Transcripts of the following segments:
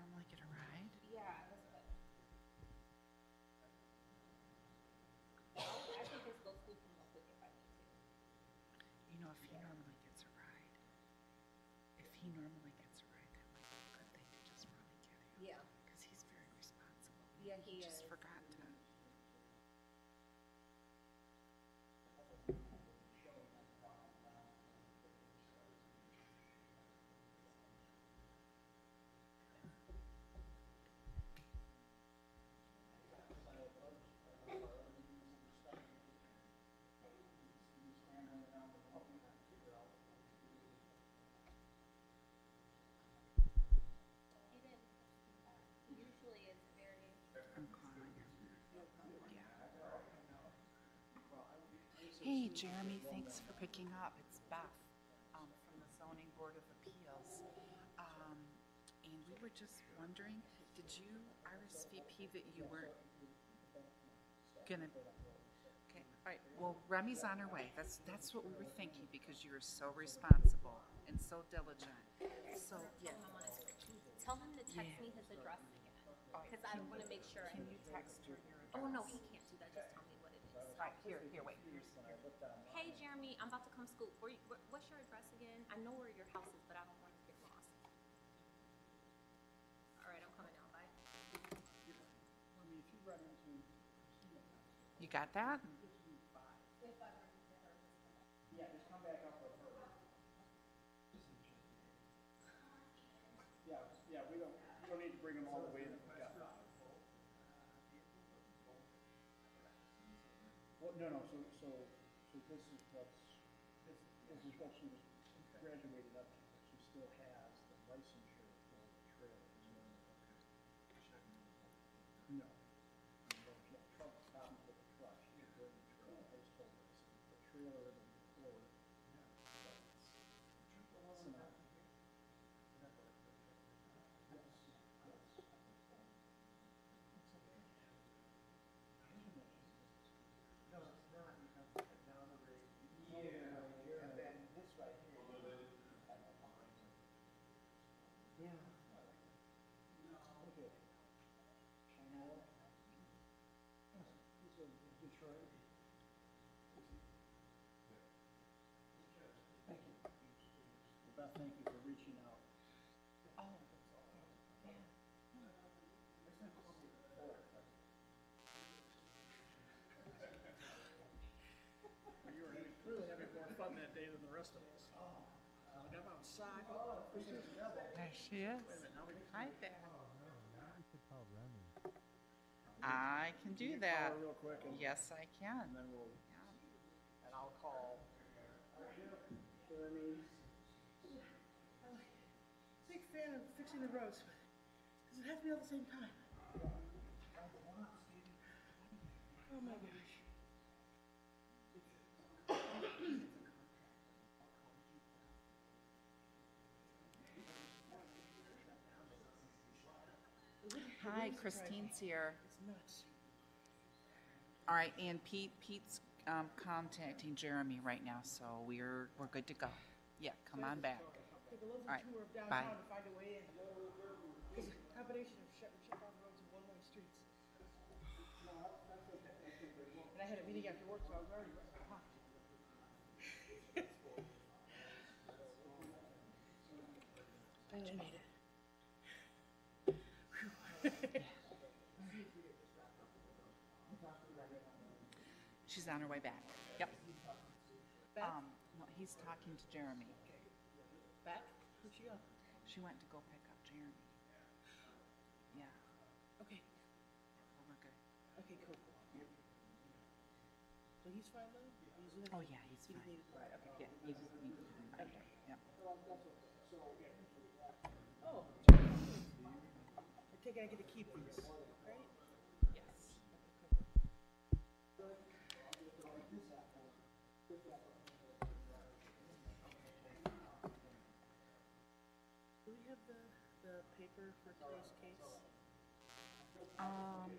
doesn't he normally get a ride? Yeah, that's what. I can just go scoop him real quick if I need to. You know, if he normally gets a ride, if he normally gets a ride, that might be a good thing to just really get him. Yeah. Because he's very responsible. Yeah, he Just is. forgot to. He didn't. Usually it's very. I'm calling him. Yeah. Hey, Jeremy, thanks for picking up. It's Beth um, from the Zoning Board of Appeals. Um, and we were just wondering, did you RSVP that you weren't gonna? Okay, all right. Well, Remy's on her way. That's that's what we were thinking because you were so responsible and so diligent. So yeah. I'm on his screen. Tell him to text Yeah. me his address again. Because I want to make sure. I- Can you text her your address? Oh, no, he can't do that. Just tell me what it is. Right here, here, wait. Here's, here. Hey, Jeremy, I'm about to come scoop. Where, you- where, what's your address again? I know where your house is, but I don't want to get lost. All right, I'm coming now. Bye. You got that? Yeah, yeah, we don't, we don't need to bring them all the way in. Yeah. Well, no, no, so, so, so this is what's, this, this is what she was graduated up to. She still has the licensure for the trailers. No. There's no truck problems with the truck. She was doing the trailer, I just told her, the trailer and the Ford. It's not- Okay. China. He's in Detroit. Thank you. Were having- having more fun that day than the rest of us. Like I'm outside, oh. There she is. Hi there. Oh, I can do You call that. her real quick and- Yes, I And can. then we'll, Yeah. and I'll call Jeremy. Big fan of fixing the roads, because it has to be all at the same time. Oh my gosh. Hi, Christine's here. Nuts. All right, and Pete, Pete's um, contacting Jeremy right now, so we're, we're good to go. Yeah, come on back. All right, bye. I had a meeting after work, so I was already. But made it. She's on her way back. Yep. Back? Um, no, he's talking to Jeremy. Back? Where'd she go? She went to go pick up Jeremy. Yeah, Okay, well, we're good. okay, cool. So he's fine though? He's in? Oh, yeah, he's He fine. needed- right, okay. Yeah, he just needs to come back. Yep. Oh. I it I get to keep these, right? Yes. Do we have the, the paper for today's case? Um,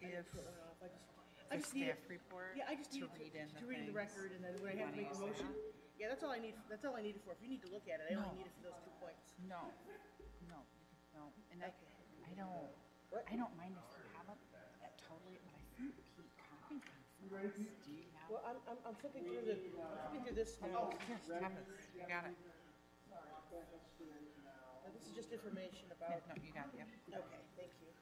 if Put one off, I just, the need staff report Yeah, I just to need it read in the to read the things. record, and then when I have to make a use motion. Yeah, that's all I need, that's all I need it for. If you need to look at it, I No. only need it for those two points. No, no, no, and I, Okay. I don't, What? I don't mind if you have it uh, totally, but I think Pete copied them for us. Do you have? Well, I'm, I'm, I'm flipping through the, I'm flipping through this now. Oh, yes, have you got it. This is just information Yeah, about, no, you got it, yep. okay, thank you.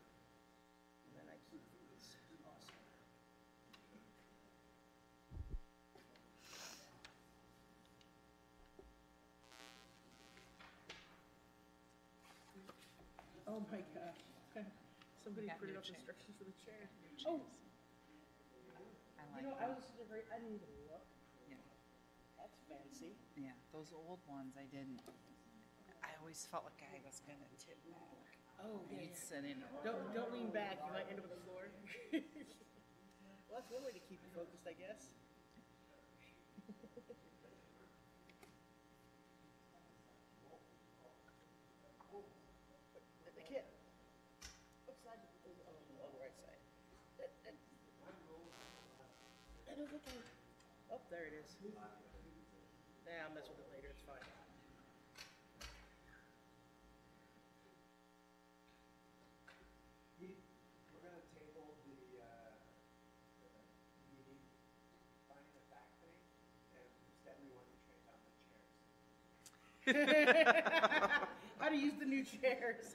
And then I keep these. Awesome. Oh my gosh. Somebody got printed new chair. instructions for the chair. Oh, I you like know, I them, was sitting there, I didn't even look. yeah, That's fancy. yeah, those old ones I didn't, I always felt like I was gonna tip back. Oh, yeah, You'd yeah. sit in it. Don't, don't lean back, you might end up on the floor. Well, that's one way to keep you focused, I guess. Can't. What side? is- Oh, on the right side. That- that- I don't think I, oh, there it is. Nah, I'll mess with it later, it's fine. We, we're gonna table the, uh, the meeting, finding the fact thing, and instead we want to trade on the chairs. How to use the new chairs.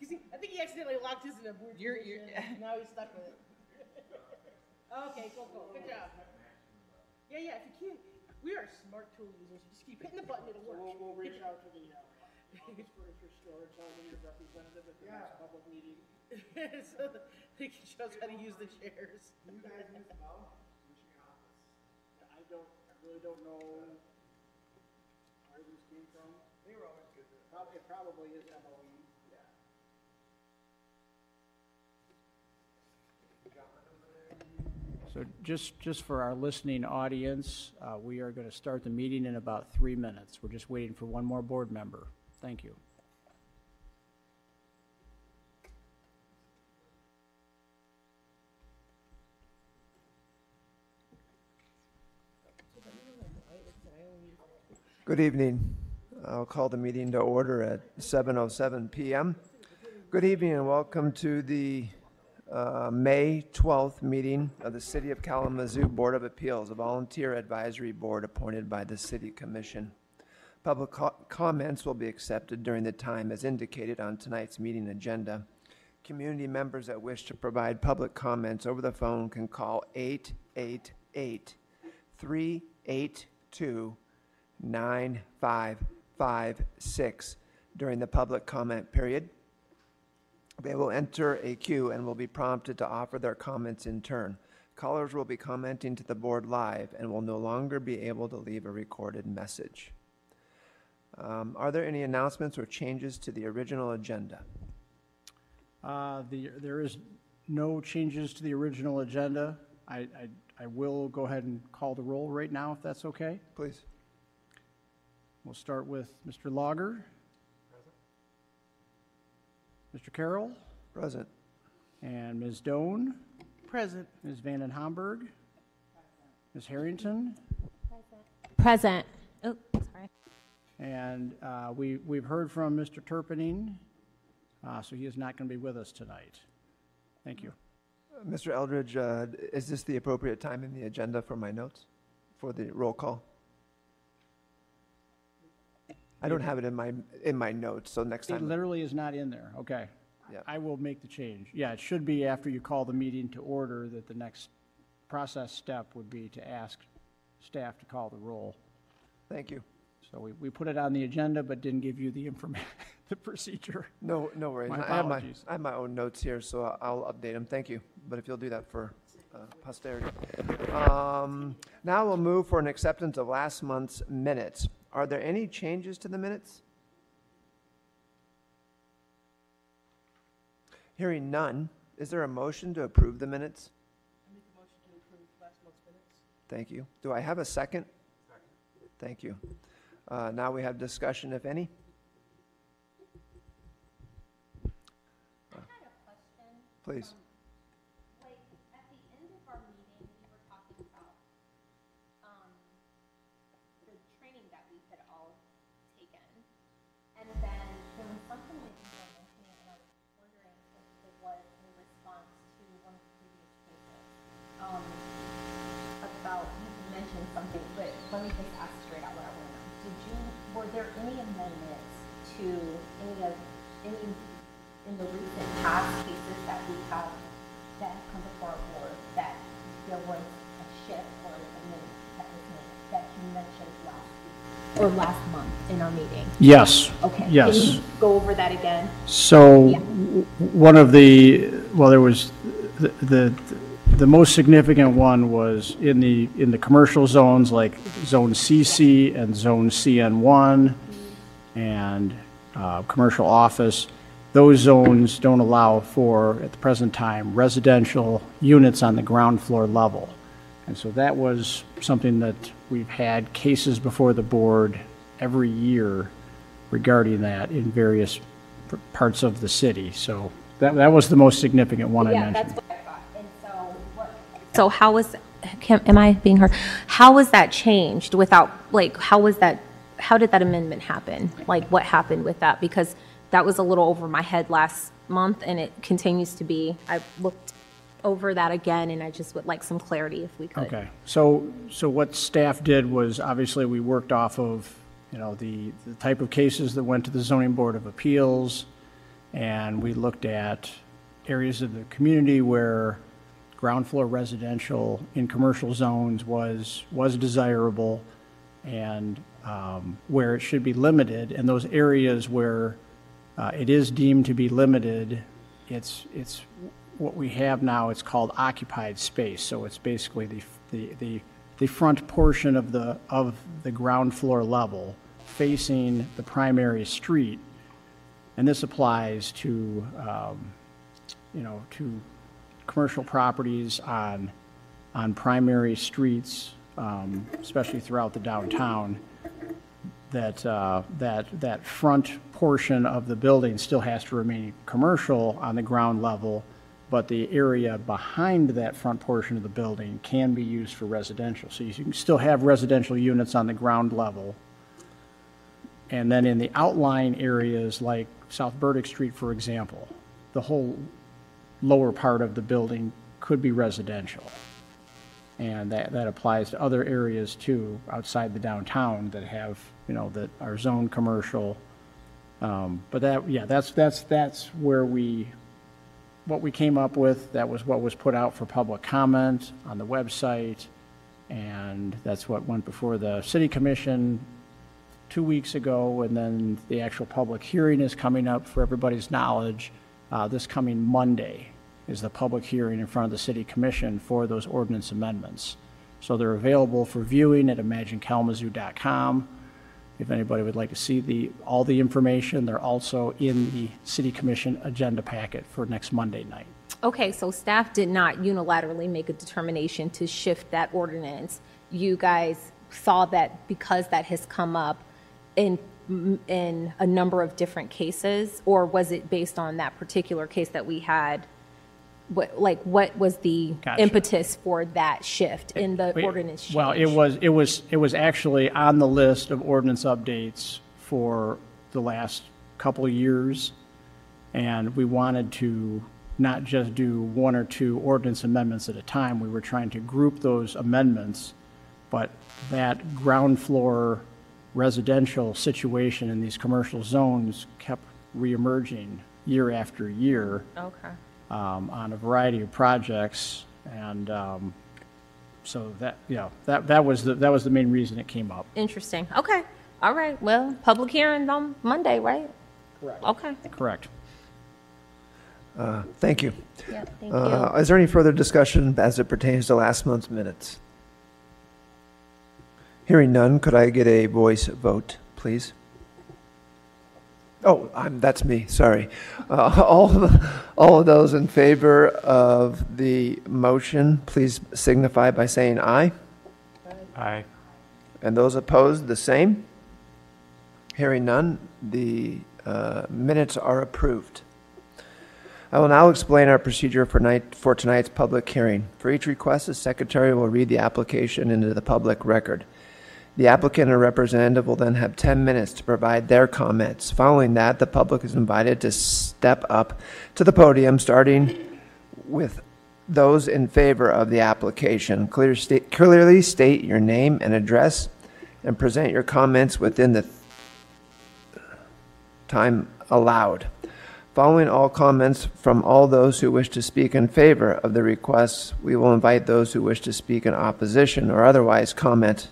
'Cause he, I think he accidentally locked his in a weird You're- you're- position. Now he's stuck with it. okay, cool, cool. Good job. Yeah, yeah. If you can't, we are smart tool users. Just keep hitting the button; it'll So we'll, work. we'll reach out to the, uh, office furniture storage, I'll be your representative at the next public meeting. so that they can show us how to use the chairs. Do you guys use Mo, Michigan office? I don't, I really don't know where these came from. They were always good. Probably, it probably is MOE. Yeah. So just, just for our listening audience, uh, we are going to start the meeting in about three minutes. We're just waiting for one more board member. Thank you. Good evening. I'll call the meeting to order at 7:07 PM. Good evening and welcome to the uh, May 12th meeting of the City of Kalamazoo Board of Appeals, a volunteer advisory board appointed by the City Commission. Public co- comments will be accepted during the time as indicated on tonight's meeting agenda. Community members that wish to provide public comments over the phone can call 888 382 9556 during the public comment period. They will enter a queue and will be prompted to offer their comments in turn. Callers will be commenting to the board live and will no longer be able to leave a recorded message. Um, Are there any announcements or changes to the original agenda? Uh, the, there is no changes to the original agenda. I, I, I will go ahead and call the roll right now, if that's okay. Please. We'll start with Mr. Lager. Mr. Carroll Present. and Ms. Doan, Present. Ms. Vanden Hamburg, Ms. Harrington, Present. Oh, sorry. And uh, we, we've heard from Mr. Turpinning, uh, so he is not going to be with us tonight. Thank you. Uh, Mr. Eldridge, uh, is this the appropriate time in the agenda for my notes, for the roll call? I don't have it in my, in my notes, so next time It time. literally is not in there, okay. Yeah. I will make the change. Yeah, it should be after you call the meeting to order that the next process step would be to ask staff to call the roll. Thank you. So we, we put it on the agenda but didn't give you the information, the procedure. No, no worries. My I have my, apologies. I have my own notes here, so I'll- I'll update them. Thank you. But if you'll do that for uh, posterity. Um, Now we'll move for an acceptance of last month's minutes. Are there any changes to the minutes? Hearing none, is there a motion to approve the minutes? I make a motion to approve last month's minutes. Thank you. Do I have a second? Thank you. Uh, Now we have discussion, if any. I had a question. Please. Like, at the end of our meeting, we were talking about, um, the training that we had all taken. And then there was something that you were mentioning, and I was wondering if it was in response to one of the previous cases. Um, about, you mentioned something, but let me just ask straight out what I want to know. Did you, were there any amendments to any of, any, in the recent past cases that we have, that have come before our board, that there was a shift or an amendment that was made, that you mentioned last week? Or last month in our meeting? Yes. Okay. Yes. Can you go over that again? So, Yeah. one of the, well, there was, the, the the most significant one was in the, in the commercial zones, like Zone CC and Zone CN1, and uh, commercial office. Those zones don't allow for, at the present time, residential units on the ground floor level. And so that was something that we've had cases before the board every year regarding that in various p- parts of the city. So that, that was the most significant one I Yeah, mentioned. that's what I thought. And so what? So how was, can- am I being heard? How was that changed without, like, how was that, how did that amendment happen? Like, what happened with that? Because that was a little over my head last month, and it continues to be. I looked over that again, and I just would like some clarity if we could. Okay, so, so what staff did was, obviously, we worked off of, you know, the, the type of cases that went to the zoning board of appeals, and we looked at areas of the community where ground floor residential in commercial zones was, was desirable, and um, where it should be limited, and those areas where uh, it is deemed to be limited, it's, it's, what we have now, it's called occupied space, so it's basically the, the, the, the front portion of the, of the ground floor level facing the primary street. And this applies to, um, you know, to commercial properties on, on primary streets, um, especially throughout the downtown, that, uh, that, that front portion of the building still has to remain commercial on the ground level, but the area behind that front portion of the building can be used for residential. So you can still have residential units on the ground level. And then in the outlying areas like South Burdick Street, for example, the whole lower part of the building could be residential. And that, that applies to other areas too, outside the downtown that have, you know, that are zoned commercial. Um, But that, yeah, that's, that's, that's where we, what we came up with, that was what was put out for public comment on the website. And that's what went before the city commission two weeks ago, and then the actual public hearing is coming up for everybody's knowledge. Uh, This coming Monday is the public hearing in front of the city commission for those ordinance amendments. So they're available for viewing at imaginekalamazoo.com. If anybody would like to see the, all the information, they're also in the city commission agenda packet for next Monday night. Okay, so staff did not unilaterally make a determination to shift that ordinance. You guys saw that because that has come up in, in a number of different cases? Or was it based on that particular case that we had? What, like, what was the Gotcha. impetus for that shift in the Wait, ordinance change? Well, it was, it was, it was actually on the list of ordinance updates for the last couple of years. And we wanted to not just do one or two ordinance amendments at a time. We were trying to group those amendments. But that ground floor residential situation in these commercial zones kept reemerging year after year Okay. Um, on a variety of projects, and um, so that, yeah, that, that was, the that was the main reason it came up. Interesting. Okay. All right. Well, public hearing on Monday, right? Correct. Okay. Correct. Uh, Thank you. Yeah, thank Uh, Is there any further discussion as it pertains to last month's minutes? Hearing none, could I get a voice vote, please? Oh, I'm, that's me, sorry. Uh, All, all of those in favor of the motion, please signify by saying aye. Aye. And those opposed, the same? Hearing none, the uh, minutes are approved. I will now explain our procedure for night, for tonight's public hearing. For each request, the secretary will read the application into the public record. The applicant or representative will then have 10 minutes to provide their comments. Following that, the public is invited to step up to the podium, starting with those in favor of the application. Clear state, clearly state your name and address and present your comments within the time allowed. Following all comments from all those who wish to speak in favor of the request, we will invite those who wish to speak in opposition or otherwise comment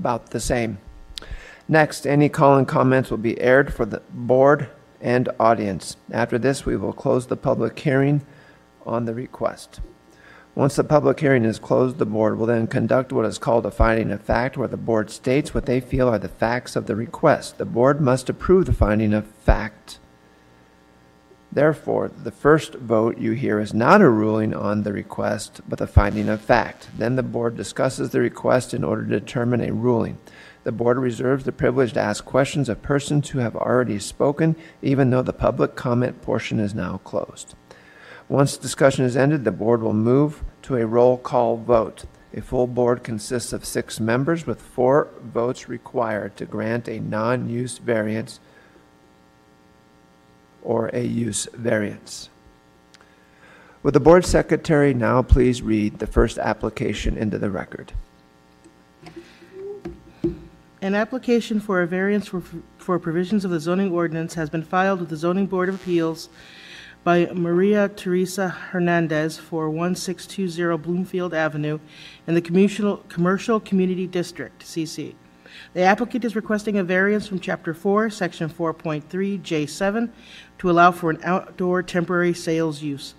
about the same. Next, any call and comments will be aired for the board and audience. After this, we will close the public hearing on the request. Once the public hearing is closed, the board will then conduct what is called a finding of fact, where the board states what they feel are the facts of the request. The board must approve the finding of fact. Therefore, the first vote you hear is not a ruling on the request, but the finding of fact. Then the board discusses the request in order to determine a ruling. The board reserves the privilege to ask questions of persons who have already spoken, even though the public comment portion is now closed. Once discussion is ended, the board will move to a roll call vote. A full board consists of six members with four votes required to grant a non-use variance or a use variance. Would the board secretary now please read the first application into the record? An application for a variance for, for provisions of the zoning ordinance has been filed with the Zoning Board of Appeals by Maria Teresa Hernandez for 1620 Bloomfield Avenue in the Commercial, Commercial Community District, CC. The applicant is requesting a variance from Chapter 4, Section 4.3, J7, to allow for an outdoor temporary sales use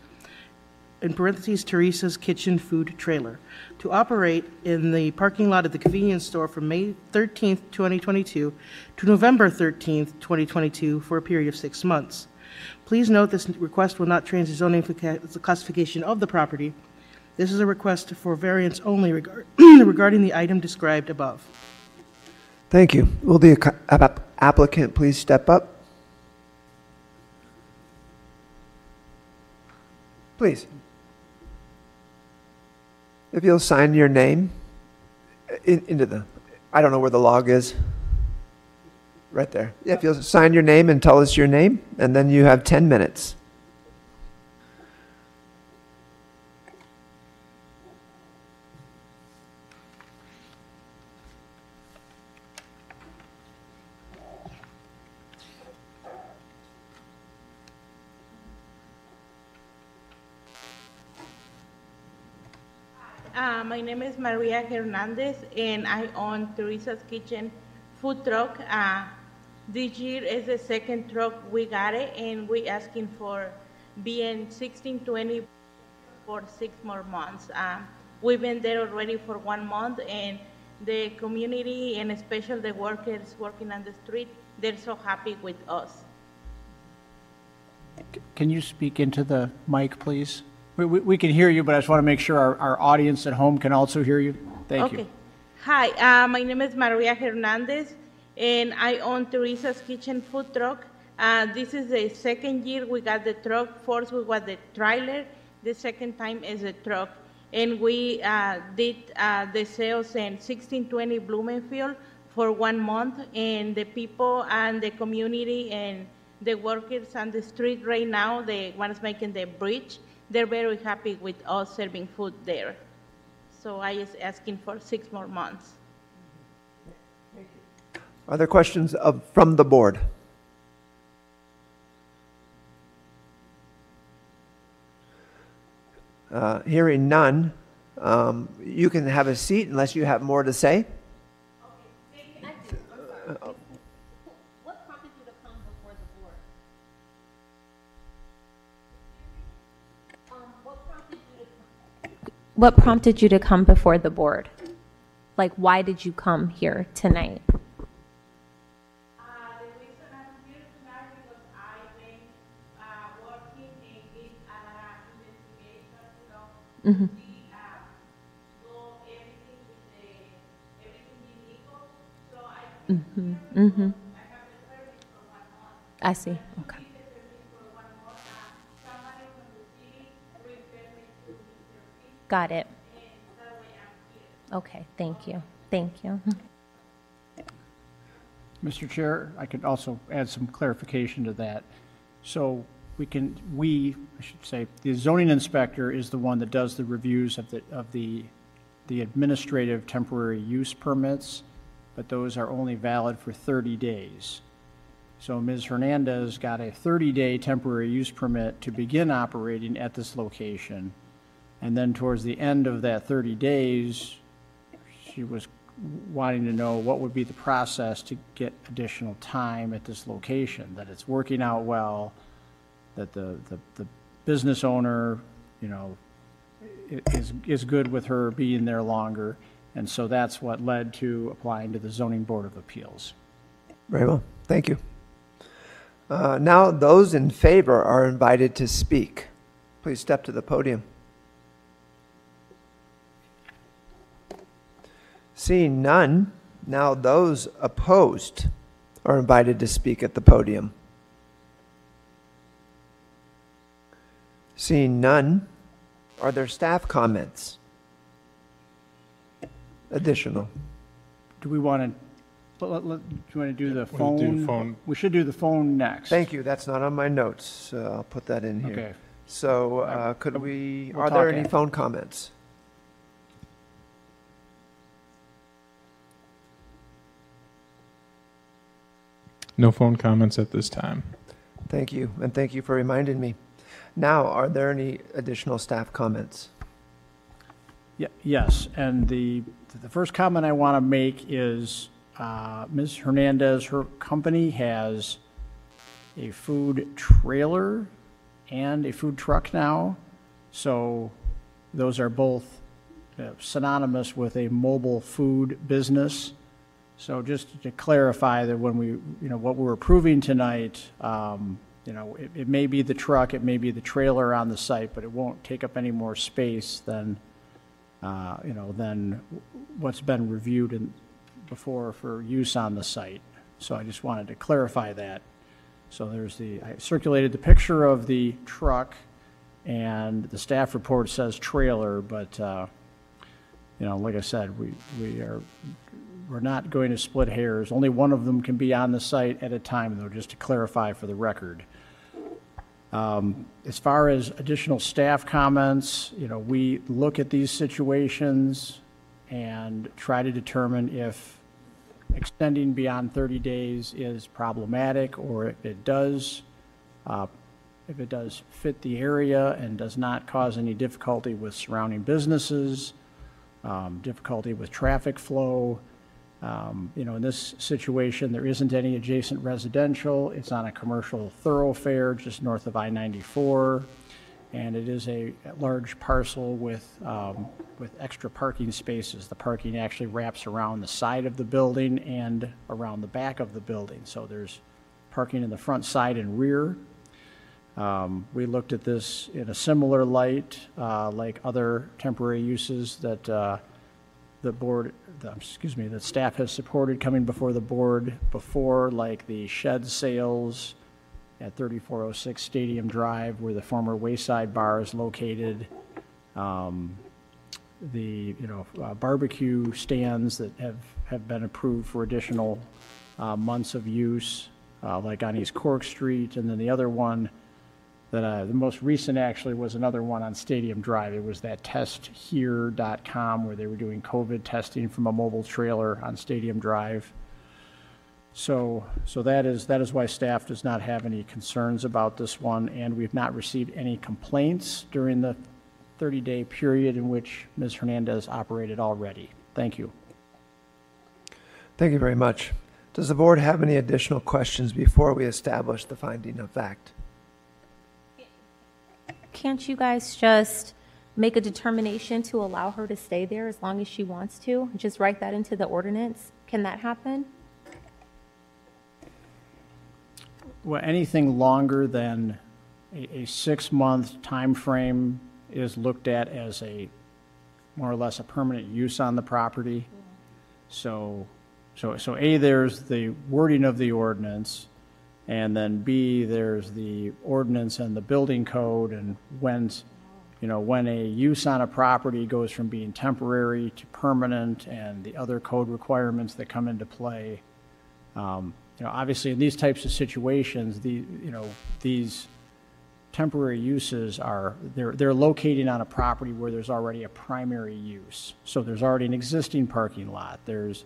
in parentheses, Teresa's Kitchen Food Trailer, to operate in the parking lot of the convenience store from May 13th, 2022 to November 13th, 2022, for a period of six months. Please note this request will not change the zoning classification of the property. This is a request for variance only regard- regarding the item described above. Thank you. Will the applicant please step up? Please. If you'll sign your name in- into the, I don't know where the log is. Right there. Yeah, if you'll sign your name and tell us your name, and then you have 10 minutes. Uh, my name is Maria Hernandez, and I own Teresa's Kitchen food truck. Uh, this year is the second truck we got it, and we asking for being 1620 for six more months. Um, we've been there already for one month, and the community and especially the workers working on the street, they're so happy with us. Can you speak into the mic, please? We, we, we can hear you, but I just want to make sure our, our audience at home can also hear you. Thank you. Okay. Hi, uh, my name is Maria Hernandez, and I own Teresa's Kitchen food truck. Uh, this is the second year we got the truck. First, we got the trailer. The second time is the truck. And we uh, did uh, the sales in 1620 Bloomfield for one month, and the people and the community and the workers on the street right now, the ones making the bridge, they're very happy with us serving food there. So I is asking for six more months. Are there questions of, from the board? Uh, Hearing none, um, you can have a seat unless you have more to say. What prompted you to come before the board? Like, why did you come here tonight? Uh, the reason I see. tonight Got it. Okay, thank you, thank you. Mr. Chair, I could also add some clarification to that. So we can, we, I should say, the zoning inspector is the one that does the reviews of the, of the, the administrative temporary use permits, but those are only valid for 30 days. So Ms. Hernandez got a 30-day temporary use permit to begin operating at this location. And then towards the end of that 30 days, she was wanting to know what would be the process to get additional time at this location, that it's working out well, that the, the, the business owner, you know, is, is good with her being there longer. And so that's what led to applying to the zoning board of appeals. Very well, thank you. Uh, Now, those in favor are invited to speak. Please step to the podium. Seeing none, now those opposed are invited to speak at the podium. Seeing none, are there staff comments? Additional. Do we want to, let, let, do you want to do the We'll do phone? phone. We should do the phone next. Thank you, that's not on my notes, so I'll put that in here. Okay. So uh, could we, We'll are there talk any after. phone comments? No phone comments at this time. Thank you, and thank you for reminding me. Now, are there any additional staff comments? Ye- Yes, and the, the first comment I want to make is, uh, Ms. Hernandez, her company has a food trailer and a food truck now. So those are both uh, synonymous with a mobile food business. So just to clarify that when we, you know, what we're approving tonight, um, you know, it, it may be the truck, it may be the trailer on the site, but it won't take up any more space than, uh, you know, than what's been reviewed in, before for use on the site. So I just wanted to clarify that. So there's the, I circulated the picture of the truck, and the staff report says trailer, but, uh, you know, like I said, we, we are, we're not going to split hairs. Only one of them can be on the site at a time, though, just to clarify for the record. Um, As far as additional staff comments, you know, we look at these situations and try to determine if extending beyond 30 days is problematic, or if it does, uh, if it does fit the area and does not cause any difficulty with surrounding businesses, um, difficulty with traffic flow. Um, You know, in this situation, there isn't any adjacent residential. It's on a commercial thoroughfare just north of I-94. And it is a large parcel with, um, with extra parking spaces. The parking actually wraps around the side of the building and around the back of the building. So there's parking in the front, side, and rear. Um, We looked at this in a similar light, uh, like other temporary uses that uh, the board, the- excuse me, that staff has supported coming before the board before, like the shed sales at 3406 Stadium Drive, where the former Wayside Bar is located. Um, The, you know, uh, barbecue stands that have, have been approved for additional uh, months of use, uh, like on East Cork Street, and then the other one that, the most recent actually was another one on Stadium Drive. It was that testhere.com where they were doing COVID testing from a mobile trailer on Stadium Drive. So, so that is, that is why staff does not have any concerns about this one, and we've not received any complaints during the 30-day period in which Ms. Hernandez operated already. Thank you. Thank you very much. Does the board have any additional questions before we establish the finding of fact? Can't you guys just make a determination to allow her to stay there as long as she wants to? Just write that into the ordinance? Can that happen? Well, anything longer than a, a six-month time frame is looked at as a, more or less a permanent use on the property. So, so, so A, there's the wording of the ordinance, and then B, there's the ordinance and the building code, and when, you know, when a use on a property goes from being temporary to permanent, and the other code requirements that come into play. Um, You know, obviously, in these types of situations, the, you know, these temporary uses are, they're, they're locating on a property where there's already a primary use. So there's already an existing parking lot, there's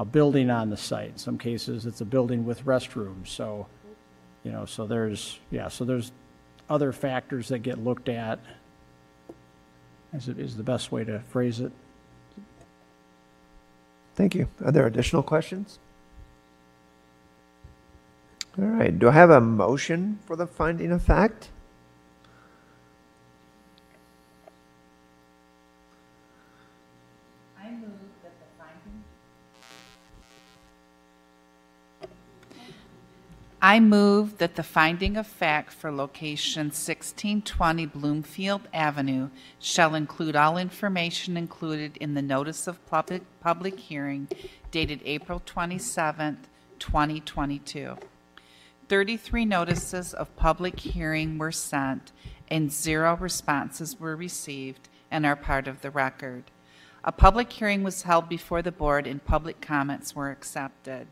a building on the site. In some cases, it's a building with restrooms, so, you know, so there's, yeah, so there's other factors that get looked at, is, it- is the best way to phrase it. Thank you. Are there additional questions? All right, do I have a motion for the finding of fact? I move that the finding of fact for location 1620 Bloomfield Avenue shall include all information included in the notice of public, public hearing dated April 27th, 2022. 33 notices of public hearing were sent and zero responses were received and are part of the record. A public hearing was held before the board and public comments were accepted.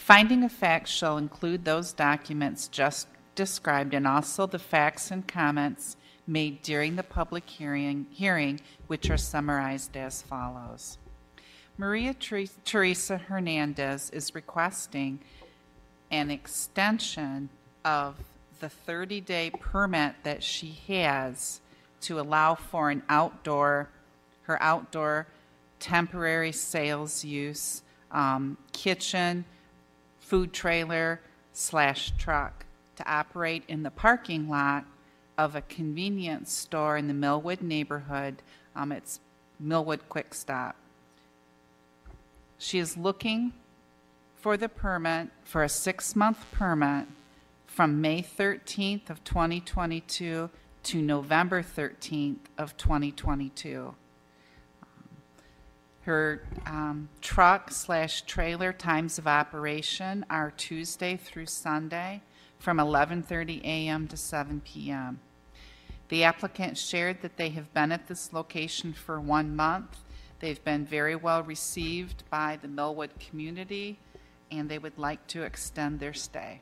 Finding of facts shall include those documents just described and also the facts and comments made during the public hearing, hearing which are summarized as follows. Maria Teresa Hernandez is requesting an extension of the 30-day permit that she has to allow for an outdoor, her outdoor temporary sales use, um, kitchen, food trailer slash truck to operate in the parking lot of a convenience store in the Millwood neighborhood. Um, it's Millwood Quick Stop. She is looking for the permit, for a six-month permit from May 13th of 2022 to November 13th of 2022. Her um, truck slash trailer times of operation are Tuesday through Sunday from 11:30 a.m. to 7 p.m. The applicant shared that they have been at this location for one month. They've been very well received by the Millwood community, and they would like to extend their stay.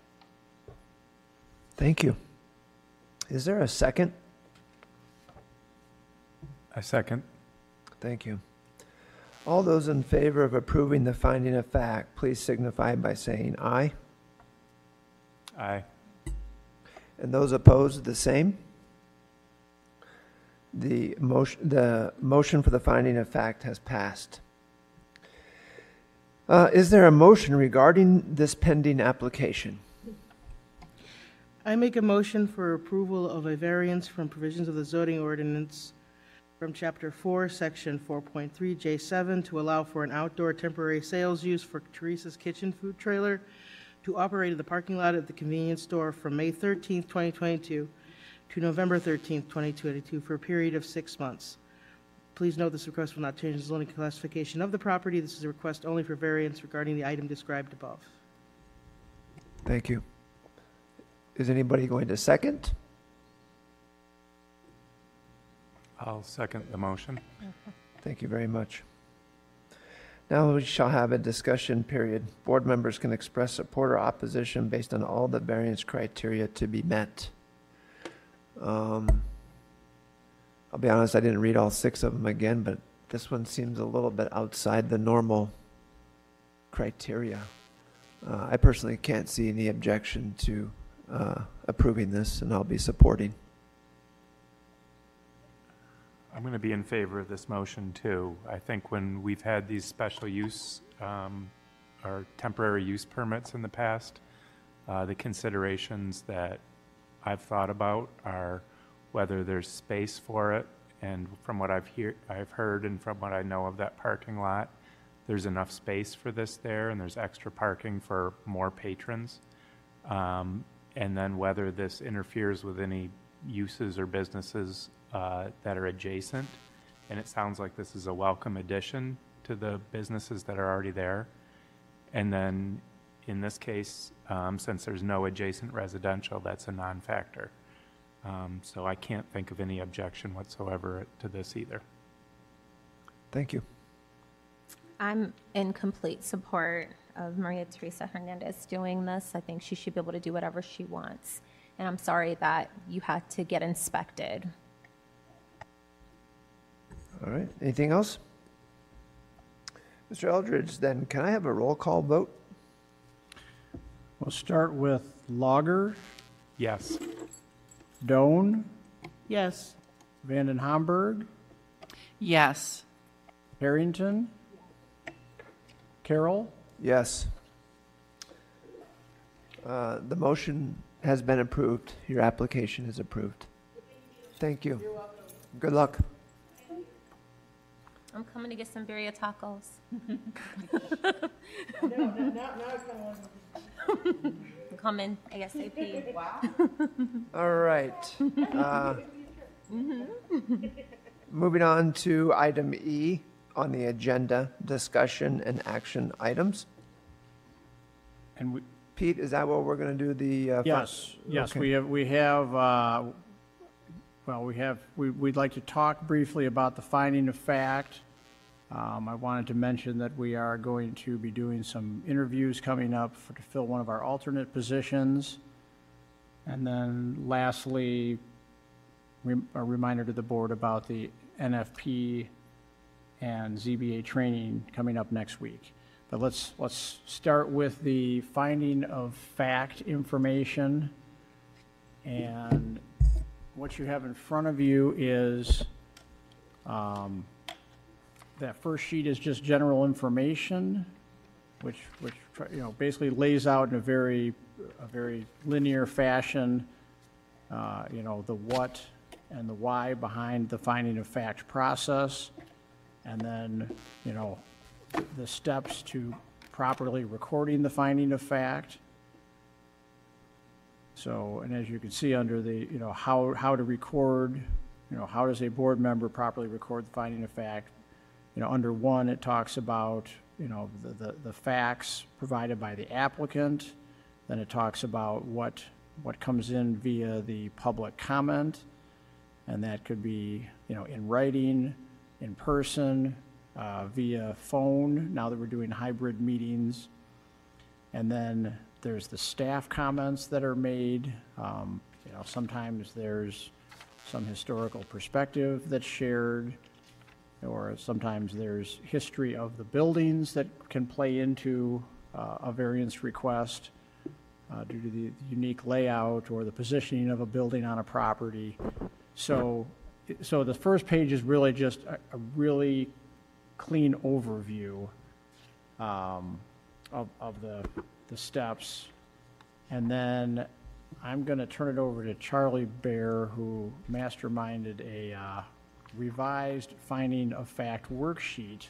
Thank you. Is there a second? I second. Thank you. All those in favor of approving the finding of fact, please signify by saying aye. Aye. And those opposed, the same? The motion, the motion for the finding of fact has passed. Uh, Is there a motion regarding this pending application? I make a motion for approval of a variance from provisions of the zoning ordinance from Chapter 4, Section 4.3, J7, to allow for an outdoor temporary sales use for Teresa's Kitchen Food Trailer to operate in the parking lot at the convenience store from May 13, 2022 to November 13, 2022, for a period of six months. Please note this request will not change the zoning classification of the property. This is a request only for variance regarding the item described above. Thank you. Is anybody going to second? I'll second the motion. Thank you very much. Now we shall have a discussion period. Board members can express support or opposition based on all the variance criteria to be met. Um, I'll be honest, I didn't read all six of them again, but this one seems a little bit outside the normal criteria. Uh, I personally can't see any objection to uh, approving this, and I'll be supporting. I'm going to be in favor of this motion, too. I think when we've had these special use um, or temporary use permits in the past, uh, the considerations that I've thought about are whether there's space for it. And from what I've hear, I've heard and from what I know of that parking lot, there's enough space for this there and there's extra parking for more patrons. Um, and then whether this interferes with any uses or businesses, uh, that are adjacent. And it sounds like this is a welcome addition to the businesses that are already there. And then, in this case, um, since there's no adjacent residential, that's a non-factor. Um, So I can't think of any objection whatsoever to this either. Thank you. I'm in complete support of Maria Teresa Hernandez doing this. I think she should be able to do whatever she wants. And I'm sorry that you had to get inspected. All right, anything else? Mr. Eldridge, then can I have a roll call vote? We'll start with Lager, Yes. Doan, Yes. Vanden Hamburg, Yes. Harrington, Carroll, Yes. Uh, The motion has been approved. Your application is approved. Thank you. Good luck. I'm coming to get some birria tacos. I'm coming ASAP. Wow. All right. Uh, Moving on to item E on the agenda, discussion and action items. and we, Pete, is that what we're going to do the? uh, fi- Yes, yes, Okay. we have, we have, uh, well, we have, we- we'd like to talk briefly about the finding of fact. Um, I wanted to mention that we are going to be doing some interviews coming up for, to fill one of our alternate positions. And then lastly, a reminder to the board about the NFP and ZBA training coming up next week. But let's, let's start with the finding of fact information. And what you have in front of you is, um, that first sheet is just general information, which, which, you know, basically lays out in a very, a very linear fashion, uh, you know, the what and the why behind the finding of fact process. And then, you know, the steps to properly recording the finding of fact. So, and as you can see under the, you know, how, how to record, you know, how does a board member properly record the finding of fact? You know, under one, it talks about, you know, the, the, the facts provided by the applicant. Then it talks about what, what comes in via the public comment. And that could be, you know, in writing, in person, uh, via phone, now that we're doing hybrid meetings. And then there's the staff comments that are made. Um, You know, sometimes there's some historical perspective that's shared, or sometimes there's history of the buildings that can play into uh, a variance request uh, due to the unique layout or the positioning of a building on a property. So, so the first page is really just a, a really clean overview um, of, of the, the steps. And then I'm going to turn it over to Charlie Bear, who masterminded a uh, revised finding of fact worksheet.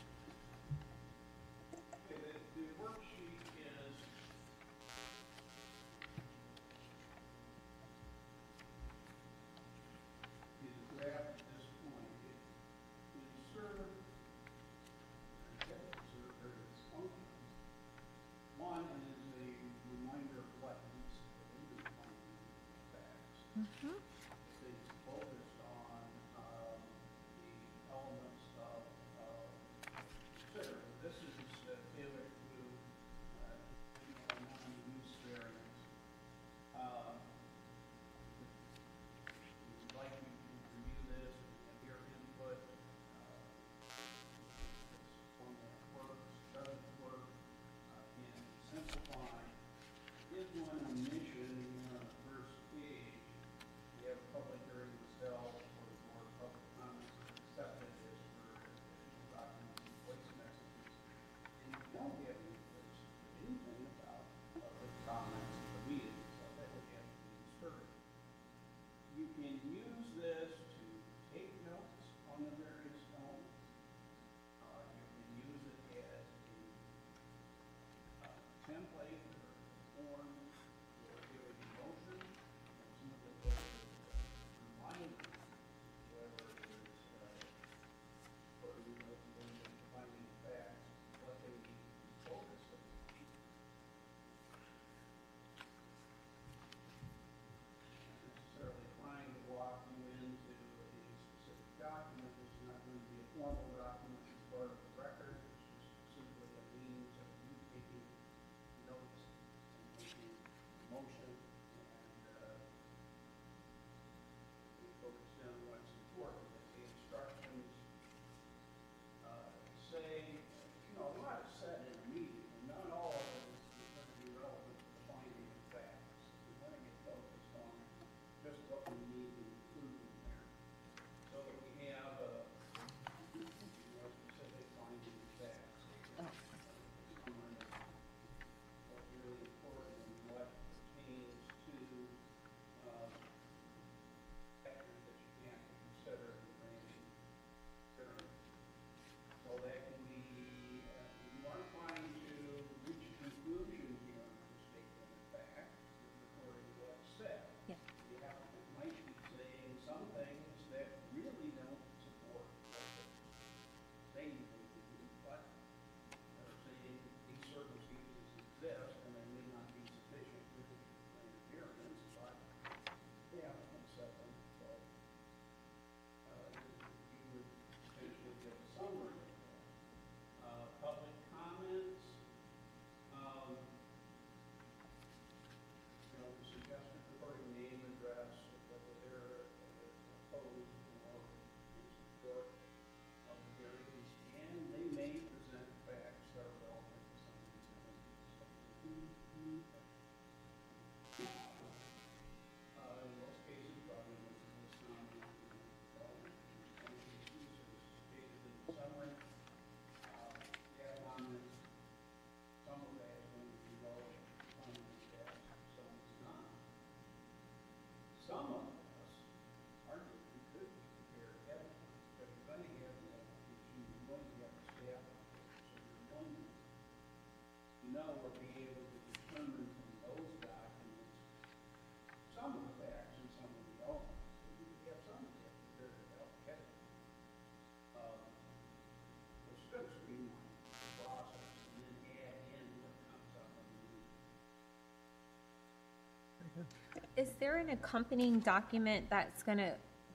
Is there an accompanying document that's gonna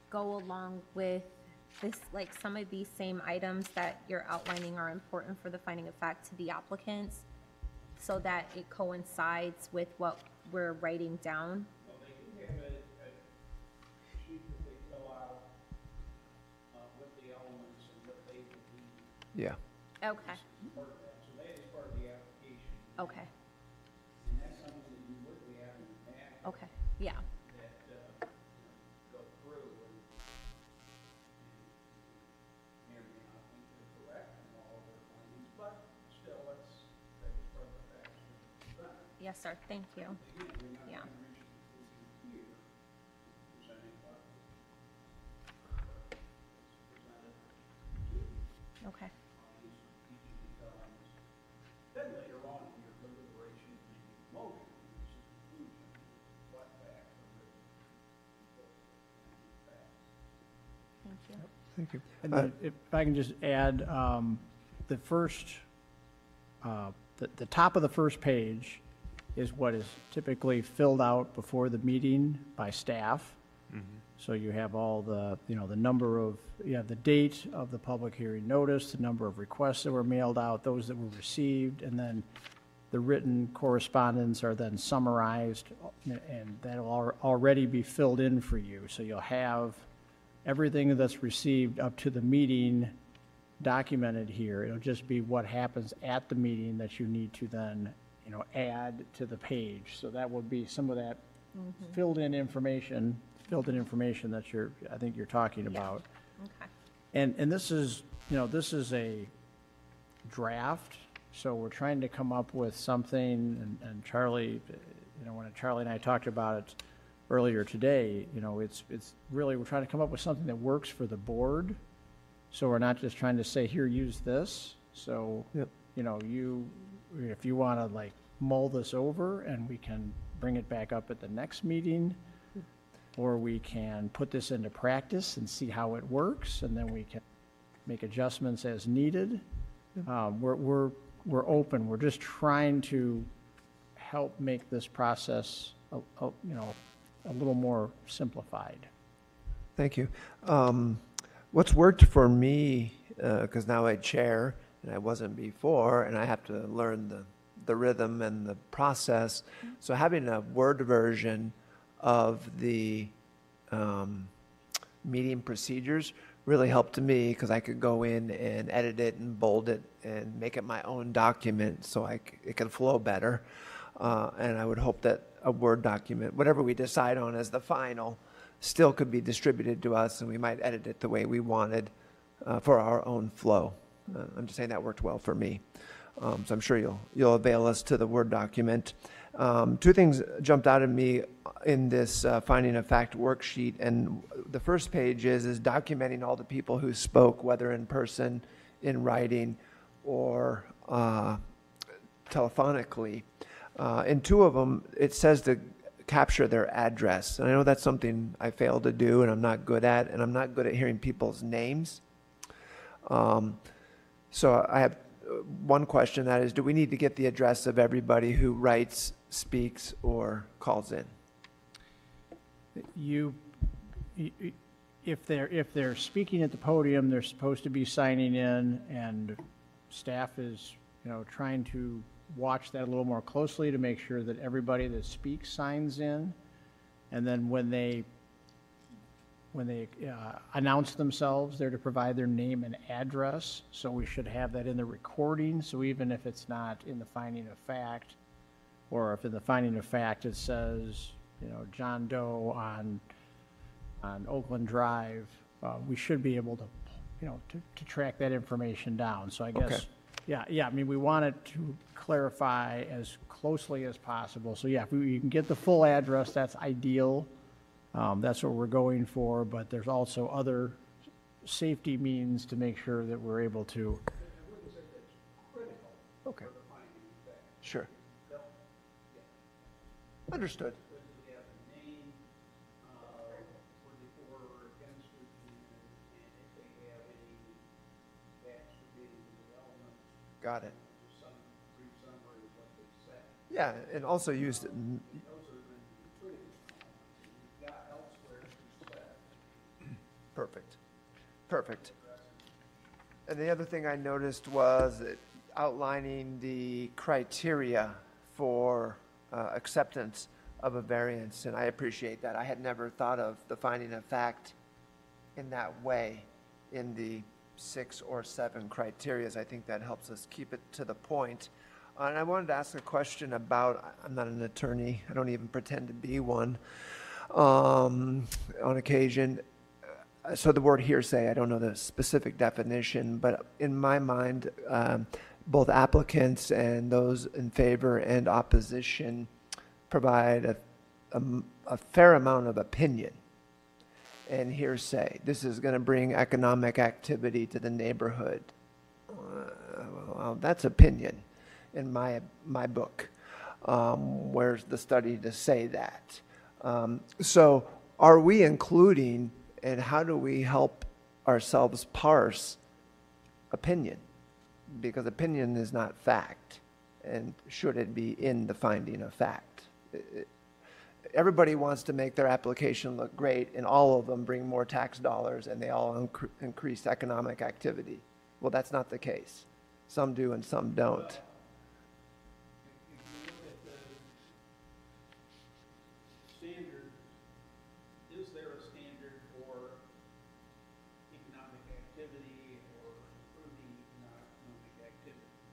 go along with this, like some of these same items that you're outlining are important for the finding of fact to the applicants? So that it coincides with what we're writing down? Well, they do have a, a sheet that they fill out, uh, with the elements and what they believe Yeah. Okay, part of that. So that is part of the application. okay, yes, sir, thank you, again, we're not yeah, going to reach a conclusion here, presenting what is presented to okay, on each, each of these elements. Then later on in your deliberation, and motion, you conclusion, what facts are written. Thank you. Thank you. And Uh, then if I can just add, um, the first, uh, the, the top of the first page is what is typically filled out before the meeting by staff. Mm-hmm. So you have all the, you know, the number of, you have the date of the public hearing notice, the number of requests that were mailed out, those that were received, and then the written correspondence are then summarized, and that'll al- already be filled in for you. So you'll have everything that's received up to the meeting documented here. It'll just be what happens at the meeting that you need to then, you know, add to the page. So that would be some of that mm-hmm. filled-in information, filled-in information that you're, I think you're talking about. Okay, And, and this is, you know, this is a draft, so we're trying to come up with something, and, and Charlie, you know, when Charlie and I talked about it earlier today, you know, it's, it's really, we're trying to come up with something that works for the board. So we're not just trying to say, here, use this. So, Yep. you know, you, if you want to like mull this over and we can bring it back up at the next meeting, or we can put this into practice and see how it works, and then we can make adjustments as needed. Um, We're, we're, we're open, we're just trying to help make this process, a- a- you know, a little more simplified. Thank you. Um, What's worked for me, because now I chair, and I wasn't before, and I have to learn the, the rhythm and the process. So having a Word version of the um, meeting procedures really helped me, because I could go in and edit it and bold it and make it my own document, so I, c- it can flow better. Uh, And I would hope that a Word document, whatever we decide on as the final, still could be distributed to us, and we might edit it the way we wanted uh, for our own flow. Uh, I'm just saying that worked well for me. Um, So I'm sure you'll, you'll avail us to the Word document. Um, Two things jumped out at me in this uh, finding of fact worksheet, and the first page is, is documenting all the people who spoke, whether in person, in writing, or uh, telephonically. Uh, in two of them, it says to capture their address. And I know that's something I fail to do and I'm not good at, and I'm not good at hearing people's names. Um, so I have uh, one question that is, do we need to get the address of everybody who writes, speaks, or calls in? You, if they're, if they're speaking at the podium, they're supposed to be signing in, and staff is, you know, trying to watch that a little more closely to make sure that everybody that speaks signs in. And then when they, when they uh, announce themselves, they're to provide their name and address. So we should have that in the recording, so even if it's not in the finding of fact, or if in the finding of fact it says, you know, John Doe on, on Oakland Drive, uh, we should be able to, you know, to, to track that information down. So I Okay. guess, yeah, yeah, I mean, we want it to clarify as closely as possible. So yeah, if we, you can get the full address, that's ideal. Um, that's what we're going for, but there's also other safety means to make sure that we're able to, Okay. Sure. Understood. But we have a name, uh, perfect, perfect. And the other thing I noticed was outlining the criteria for uh, acceptance of a variance, and I appreciate that. I had never thought of the finding of fact in that way in the six or seven criterias. I think that helps us keep it to the point. Uh, And I wanted to ask a question about, I'm not an attorney, I don't even pretend to be one, um, on occasion. So the word hearsay, I don't know the specific definition, but in my mind, um, both applicants and those in favor and opposition provide a a fair amount of opinion and hearsay. This is going to bring economic activity to the neighborhood. Uh, Well, that's opinion in my, my book. Um, Where's the study to say that? Um, So are we including, and how do we help ourselves parse opinion? Because opinion is not fact, and should it be in the finding of fact? everybody wants to make their application look great, and all of them bring more tax dollars, and they all incre- increase economic activity. Well, that's not the case. Some do and some don't. If you look at the standard, is there a standard for economic activity or improving economic activity?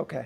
Okay,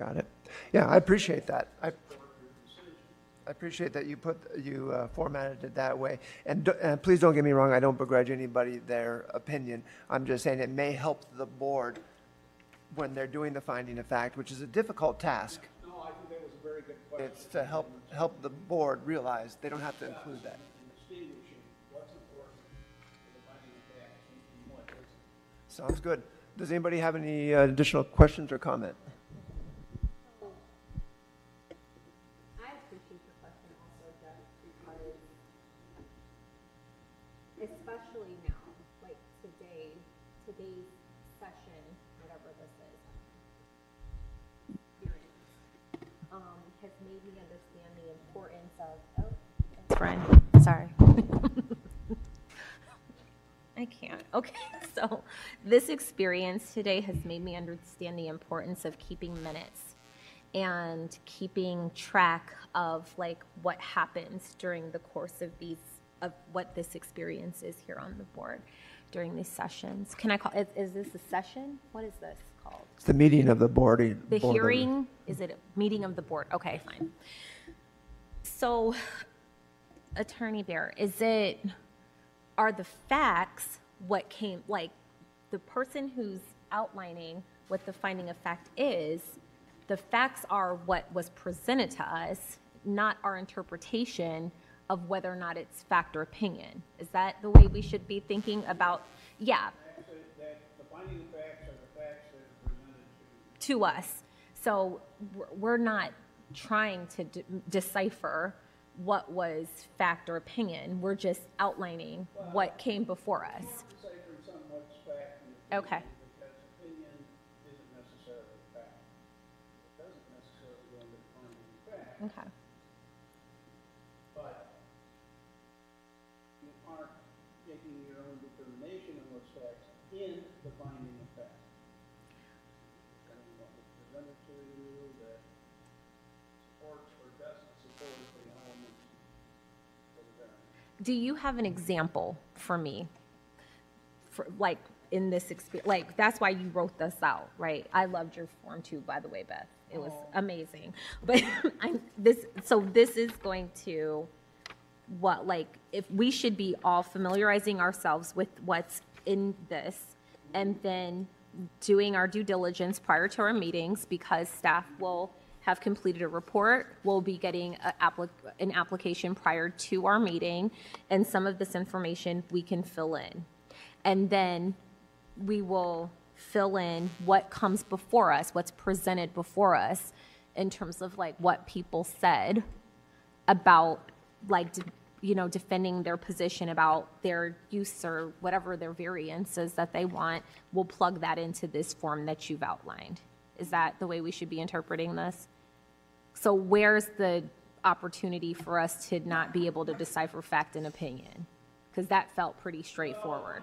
got it. Yeah, I appreciate that. I, support your decision. I appreciate that you put, you uh, formatted it that way. And, d- and please don't get me wrong, I don't begrudge anybody their opinion. I'm just saying it may help the board when they're doing the finding of fact, which is a difficult task. No, I think that was a very good question. It's to help, help the board realize they don't have to include that. in distinguishing what's important for the finding of facts and what isn't. Sounds good. Does anybody have any uh, additional questions or comment? Experience today has made me understand the importance of keeping minutes and keeping track of like what happens during the course of these of what this experience is here on the board during these sessions. Can I call is, is this a session? What is this called? It's the meeting of the board. The board hearing, is it a meeting of the board? Okay, fine. So, Attorney Bear, is it, are the facts what came, like, the person who's outlining what the finding of fact is, the facts are what was presented to us, not our interpretation of whether or not it's fact or opinion? Is that the way we should be thinking about, yeah, Actually, that's finding of facts are the facts that are presented to to us. So we're- not trying to de- decipher what was fact or opinion. We're just outlining what came before us. Okay. opinion, because opinion isn't necessarily fact. It doesn't necessarily go into finding of fact, Okay. but you aren't making your own determination of those facts in the finding of fact. Depending on what was presented to you that supports or doesn't support the elements of the variance. Do you have an example for me? For, like, in this experience, like, that's why you wrote this out, right? I loved your form too, by the way, Beth. It was amazing. But I'm, this, so this is going to, what, like, if we should be all familiarizing ourselves with what's in this and then doing our due diligence prior to our meetings because staff will have completed a report, we'll be getting a applic- an application prior to our meeting, and some of this information we can fill in. And then we will fill in what comes before us, what's presented before us in terms of like what people said about like de- you know defending their position about their use or whatever their variances that they want. We'll plug that into this form that you've outlined. Is that the way we should be interpreting this? So where's the opportunity for us to not be able to decipher fact and opinion? Because that felt pretty straightforward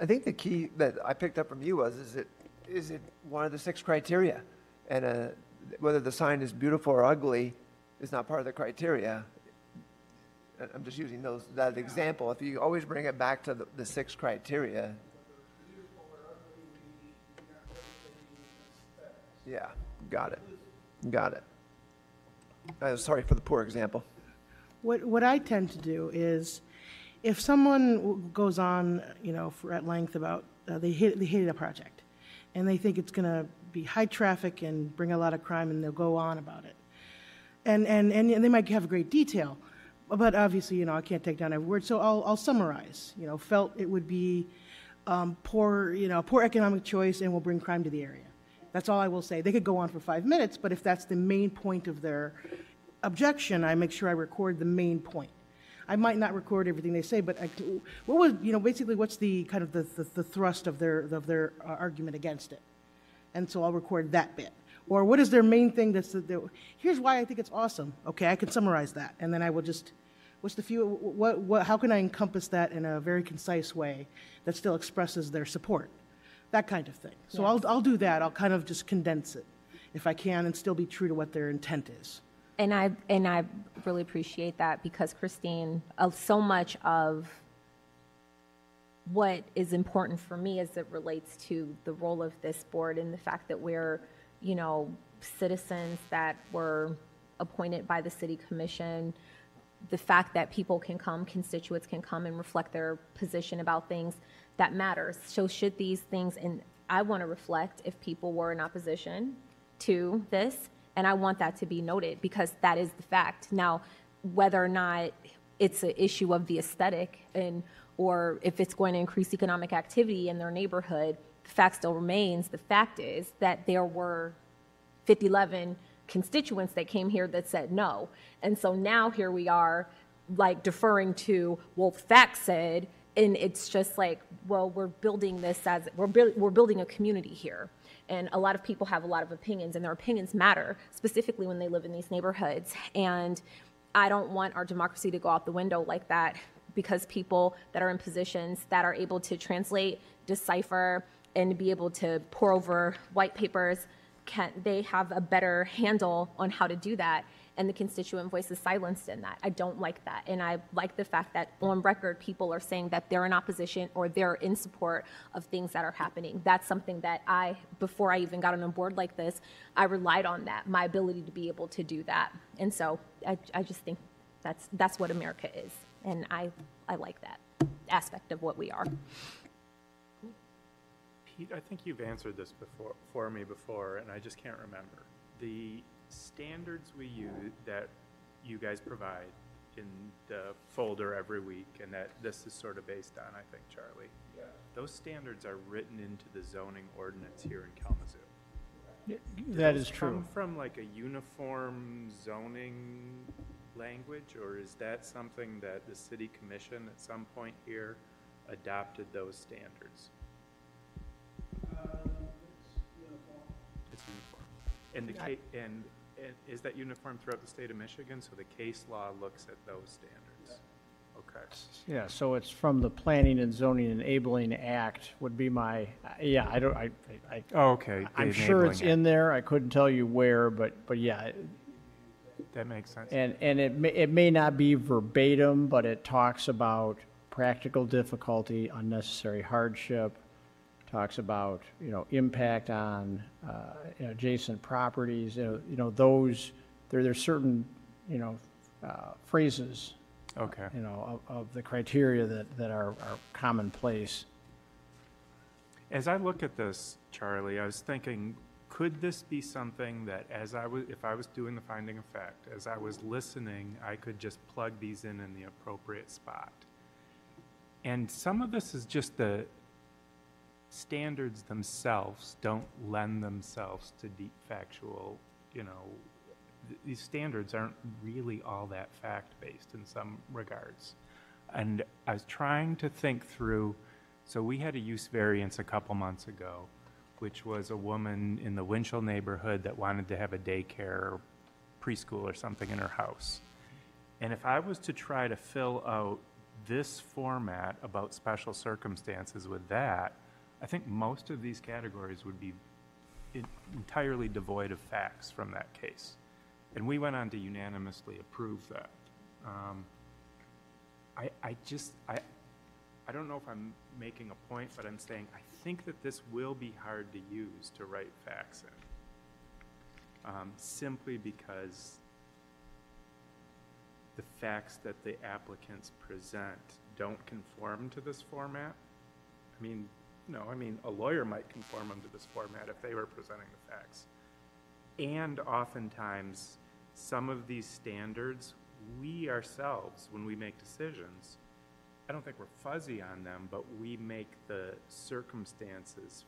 I think the key that I picked up from you was, is it, is it one of the six criteria? And uh, whether the sign is beautiful or ugly is not part of the criteria. I'm just using those, that example. If you always bring it back to the, the six criteria. Yeah, got it. Got it. Uh, sorry for the poor example. What, what I tend to do is, if someone goes on, you know, for at length about, uh, they hate, they hated a project, and they think it's gonna be high traffic and bring a lot of crime, and they'll go on about it. And, and, and they might have great detail, but obviously, you know, I can't take down every word, so I'll, I'll summarize. You know, felt it would be, um, poor, you know, poor economic choice and will bring crime to the area. That's all I will say. They could go on for five minutes, but if that's the main point of their objection, I make sure I record the main point. I might not record everything they say, but I, what was, you know, basically, what's the kind of the, the, the thrust of their, of their uh, argument against it? And so I'll record that bit. Or what is their main thing that's, the, the- here's why I think it's awesome. Okay, I can summarize that, and then I will just, what's the few, what, what, how can I encompass that in a very concise way that still expresses their support? That kind of thing. So I'll, I'll do that. I'll kind of just condense it, if I can, and still be true to what their intent is. And I, and I really appreciate that because Christine, uh, so much of what is important for me as it relates to the role of this board and the fact that we're, you know, citizens that were appointed by the city commission, the fact that people can come, constituents can come and reflect their position about things, that matters. So should these things, and I want to reflect if people were in opposition to this, and I want that to be noted because that is the fact. Now, whether or not it's an issue of the aesthetic and, or if it's going to increase economic activity in their neighborhood, the fact still remains, the fact is that there were 511 constituents that came here that said no. And so now here we are, like deferring to, well, facts said, and it's just like, well, we're building this as, we're, buil- we're building a community here. And a lot of people have a lot of opinions, and their opinions matter, specifically when they live in these neighborhoods. And I don't want our democracy to go out the window like that because people that are in positions that are able to translate, decipher, and be able to pore over white papers can, they have a better handle on how to do that, and the constituent voice is silenced in that. I don't like that, and I like the fact that on record, people are saying that they're in opposition or they're in support of things that are happening. That's something that I, before I even got on a board like this, I relied on that, my ability to be able to do that. And so I, I just think that's, that's what America is, and I, I like that aspect of what we are. Pete, I think you've answered this before, for me before, and I just can't remember. The standards we use, that you guys provide in the folder every week, and that this is sort of based on, I think, Charlie. Those standards are written into the zoning ordinance here in Kalamazoo. Do That those is true. Come from like a uniform zoning language, or is that something that the city commission at some point here adopted those standards? Uh, it's uniform. And the and, and is that uniform throughout the state of Michigan, so the case law looks at those standards? Okay. Yeah, so it's from the Planning and Zoning Enabling Act would be my, yeah, I don't, I, I, Oh, okay. the I'm sure it's enabling in there. I couldn't tell you where, but, but yeah. That makes sense. And, and it may, it may not be verbatim, but it talks about practical difficulty, unnecessary hardship, talks about, you know, impact on, uh, you know, adjacent properties, you know, you know, those, there, there's certain, you know, uh, phrases, Okay. you know, of, of the criteria that, that are, are commonplace. As I look at this, Charlie, I was thinking, could this be something that as I was, if I was doing the finding of fact, as I was listening, I could just plug these in in the appropriate spot? And some of this is just the standards themselves don't lend themselves to deep factual, you know, th- these standards aren't really all that fact-based in some regards. And I was trying to think through, so we had a use variance a couple months ago, which was a woman in the Winchell neighborhood that wanted to have a daycare or preschool or something in her house. And if I was to try to fill out this format about special circumstances with that, I think most of these categories would be en- entirely devoid of facts from that case. And we went on to unanimously approve that. Um, I, I just, I, I don't know if I'm making a point, but I'm saying I think that this will be hard to use to write facts in. Um, simply because the facts that the applicants present don't conform to this format. I mean, no, I mean, a lawyer might conform them to this format if they were presenting the facts. And oftentimes, some of these standards, we ourselves, when we make decisions, I don't think we're fuzzy on them, but we make the circumstances,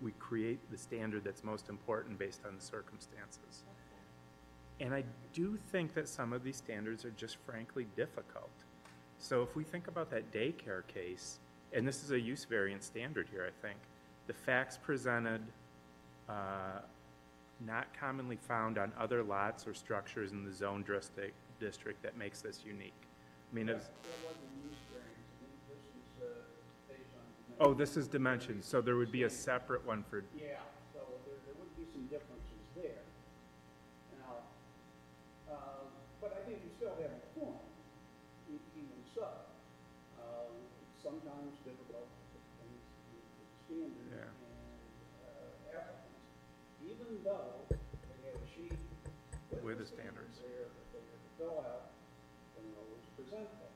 we create the standard that's most important based on the circumstances. And I do think that some of these standards are just frankly difficult. So if we think about that daycare case, and this is a use variance standard here, I think, the facts presented, uh, not commonly found on other lots or structures in the zone district, district that makes this unique. I mean, it's, There wasn't use variance, I mean, this was, uh, oh, this is dimensions, so there would be a separate one for, Yeah, so there, there would be some differences there. Now, uh, but I think you still have a point, e- even so. Uh, it's sometimes difficult to put things with with standards Yeah. and, uh, applicants, even though they have a sheet With the standards. there that they have to fill out, and always present that.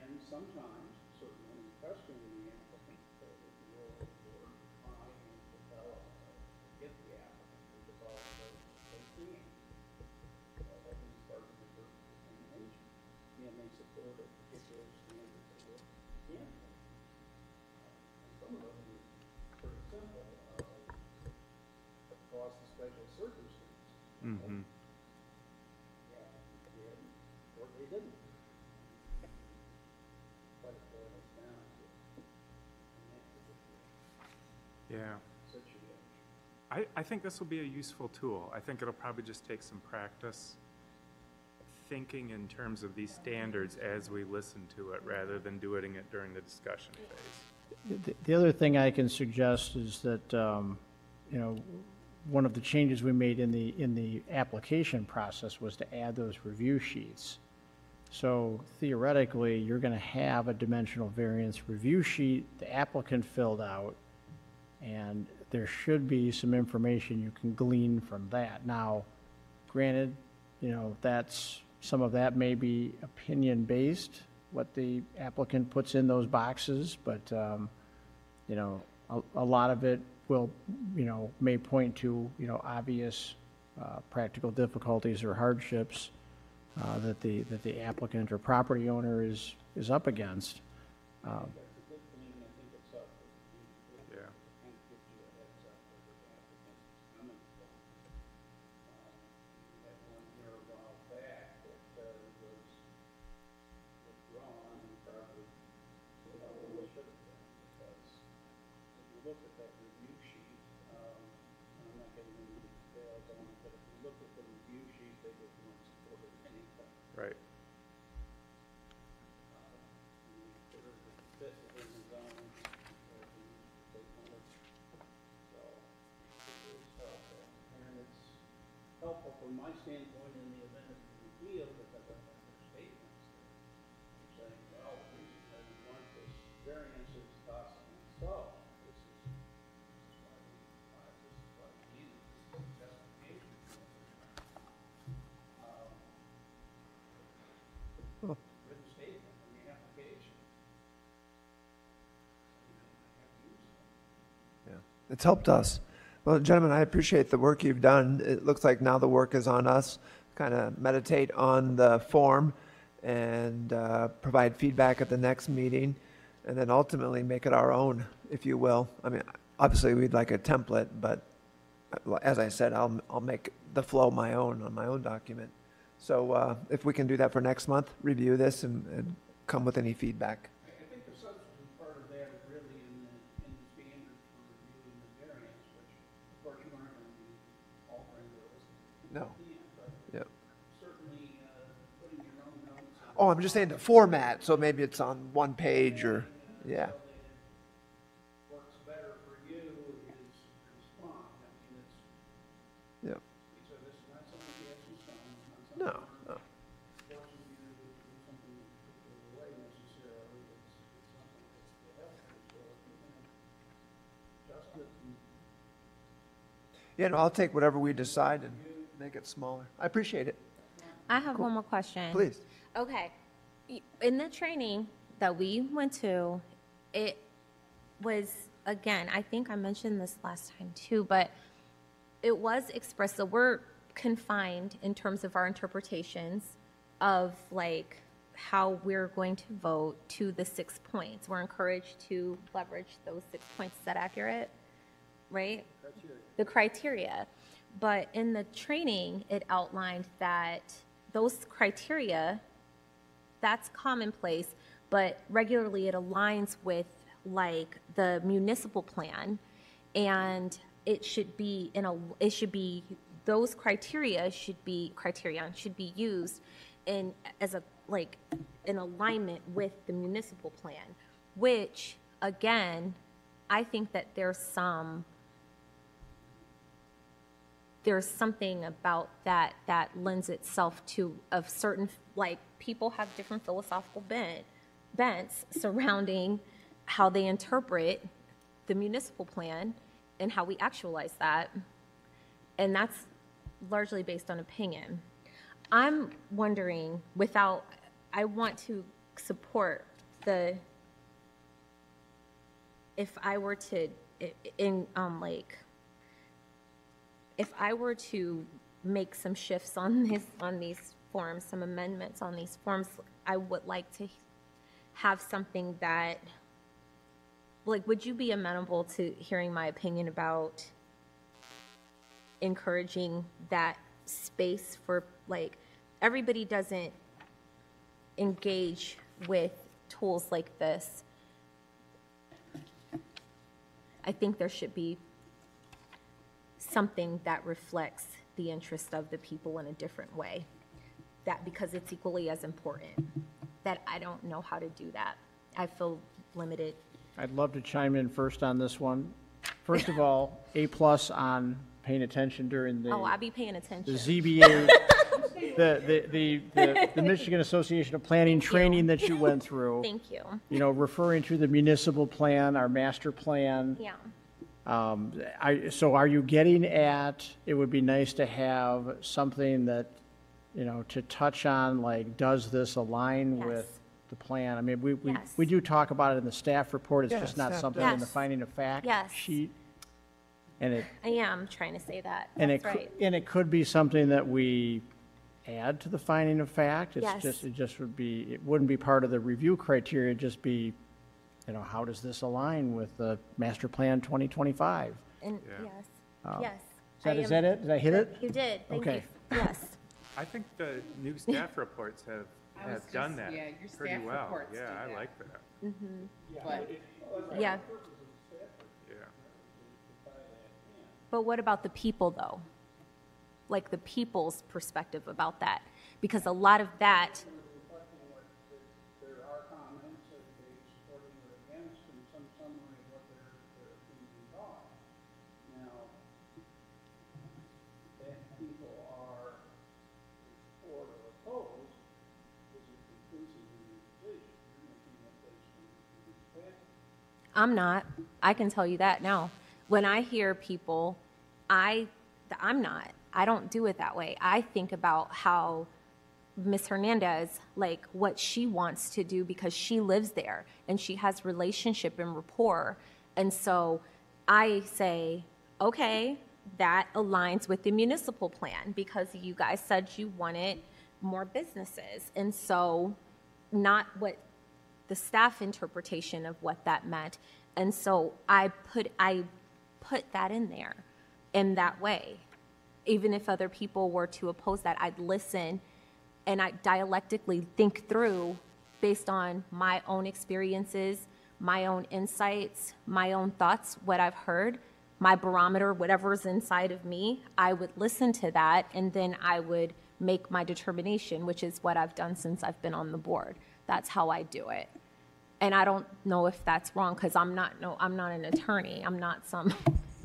And sometimes, certainly in questioning the applicant, uh, will, or try and develop, uh, get the applicant to develop those, those themes. Uh, that is part of the first determination, and they support a particular standard that will, yeah. And some of them are pretty simple, uh, across the special circumstances. mhm. Yeah, they did, or they didn't. But it boils down to that particular yeah. situation. I, I think this will be a useful tool. I think it'll probably just take some practice thinking in terms of these standards as we listen to it, rather than doing it during the discussion phase. The- The other thing I can suggest is that um, you know, one of the changes we made in the, in the application process was to add those review sheets. So theoretically, you're going to have a dimensional variance review sheet the applicant filled out, and there should be some information you can glean from that. Now, granted, you know, that's, some of that may be opinion-based, what the applicant puts in those boxes, but, um, you know, a, a lot of it will, you know, may point to, you know, obvious, uh, practical difficulties or hardships, uh, that the, that the applicant or property owner is, is up against. Um, Yeah. had one here a while back that, uh, was withdrawn and probably, you know, it should have been, because if you look at that review sheet, um, and I'm not getting into the details on it, but if you look at the review sheet, they just weren't supported anything. Right. Consider it fit within the zone, or the, they wanted, so, it was helpful. And it's helpful from my standpoint in the event of the because I have saying, well, we, want this variances possibly so, this is, why we, need this is justification. Um, Written statement in the application. It's helped us. Well, gentlemen, I appreciate the work you've done. It looks like now the work is on us. Kind of meditate on the form and uh, provide feedback at the next meeting, and then ultimately make it our own, if you will. I mean, obviously, we'd like a template, but uh, as I said, I'll, I'll make the flow my own on my own document. So uh, if we can do that for next month, review this and, and come with any feedback. Oh, I'm just saying the format, so maybe it's on one page or, yeah. works better for you is respond. I mean, it's, Yep. so this is not something you have to sign, it's not No, no. you to do something in a particular way necessarily. It's, it's something that's to help you, so if you can adjust it and Yeah, no, I'll take whatever we decide and make it smaller. I appreciate it. I have one more question. Please. Okay. In the training that we went to, it was, again, I think I mentioned this last time too, but it was expressed, so we're confined in terms of our interpretations of like how we're going to vote to the six points. We're encouraged to leverage those six points. Is that accurate? Right? The criteria. But in the training, it outlined that those criteria that's commonplace, but regularly it aligns with like the municipal plan. And it should be in a, it should be, those criteria should be, criterion should be used in, as a, like, in alignment with the municipal plan, which, again, I think that there's some, there's something about that that lends itself to of certain like people have different philosophical bent bents surrounding how they interpret the municipal plan and how we actualize that. And that's largely based on opinion. I'm wondering without i want to support the if i were to in um like if I were to make some shifts on this, on these forms, some amendments on these forms, I would like to have something that, like, would you be amenable to hearing my opinion about encouraging that space for, like, everybody doesn't engage with tools like this. I think there should be something that reflects the interest of the people in a different way. That because it's equally as important. That I don't know how to do that. I feel limited. I'd love to chime in first on this one. first of all, A-plus on paying attention during the. Oh, I'll be paying the attention. ZBA, the, the, the, the, the Michigan Association of Planning training that you went through. Thank you. You know, referring to the municipal plan, our master plan. Yeah. Um, I, so are you getting at, it would be nice to have something that, you know, to touch on, like, does this align Yes. with the plan? I mean, we, we, Yes. we do talk about it in the staff report, it's Yeah, just not staff something in the does. finding of fact Yes. sheet. And it, I am trying to say that. and it, That's cou- right. and it could be something that we add to the finding of fact. It's Yes. just, it just would be, it wouldn't be part of the review criteria, it'd just be, you know, how does this align with the master plan 2025? And, Yeah. yes, Oh. yes. Is that, I is am- that it? Did I hit it? You did, thank you. Okay. Yes. I think the new staff reports have, I was have done just- that yeah, your pretty staff well. reports Yeah, do I that. like that, mm-hmm. But Yeah. yeah. But what about the people, though? Like the people's perspective about that? Because a lot of that, reflecting what, that there are comments that they supporting or against and some summary of what their, their opinions are. Now, if people are for or opposed, isn't conclusive in your decision. You're making that based on the fact. I'm not. I can tell you that now. When I hear people, I, I'm not. I don't do it that way. I think about how Miss Hernandez, like what she wants to do because she lives there and she has relationship and rapport. And so I say, okay, that aligns with the municipal plan because you guys said you wanted more businesses. And so not what the staff interpretation of what that meant. And so I put I put that in there in that way. Even if other people were to oppose that, I'd listen and I dialectically think through based on my own experiences, my own insights, my own thoughts, what I've heard, my barometer, whatever's inside of me, I would listen to that and then I would make my determination, which is what I've done since I've been on the board. That's how I do it. And I don't know if that's wrong because I'm not no I'm not an attorney. I'm not some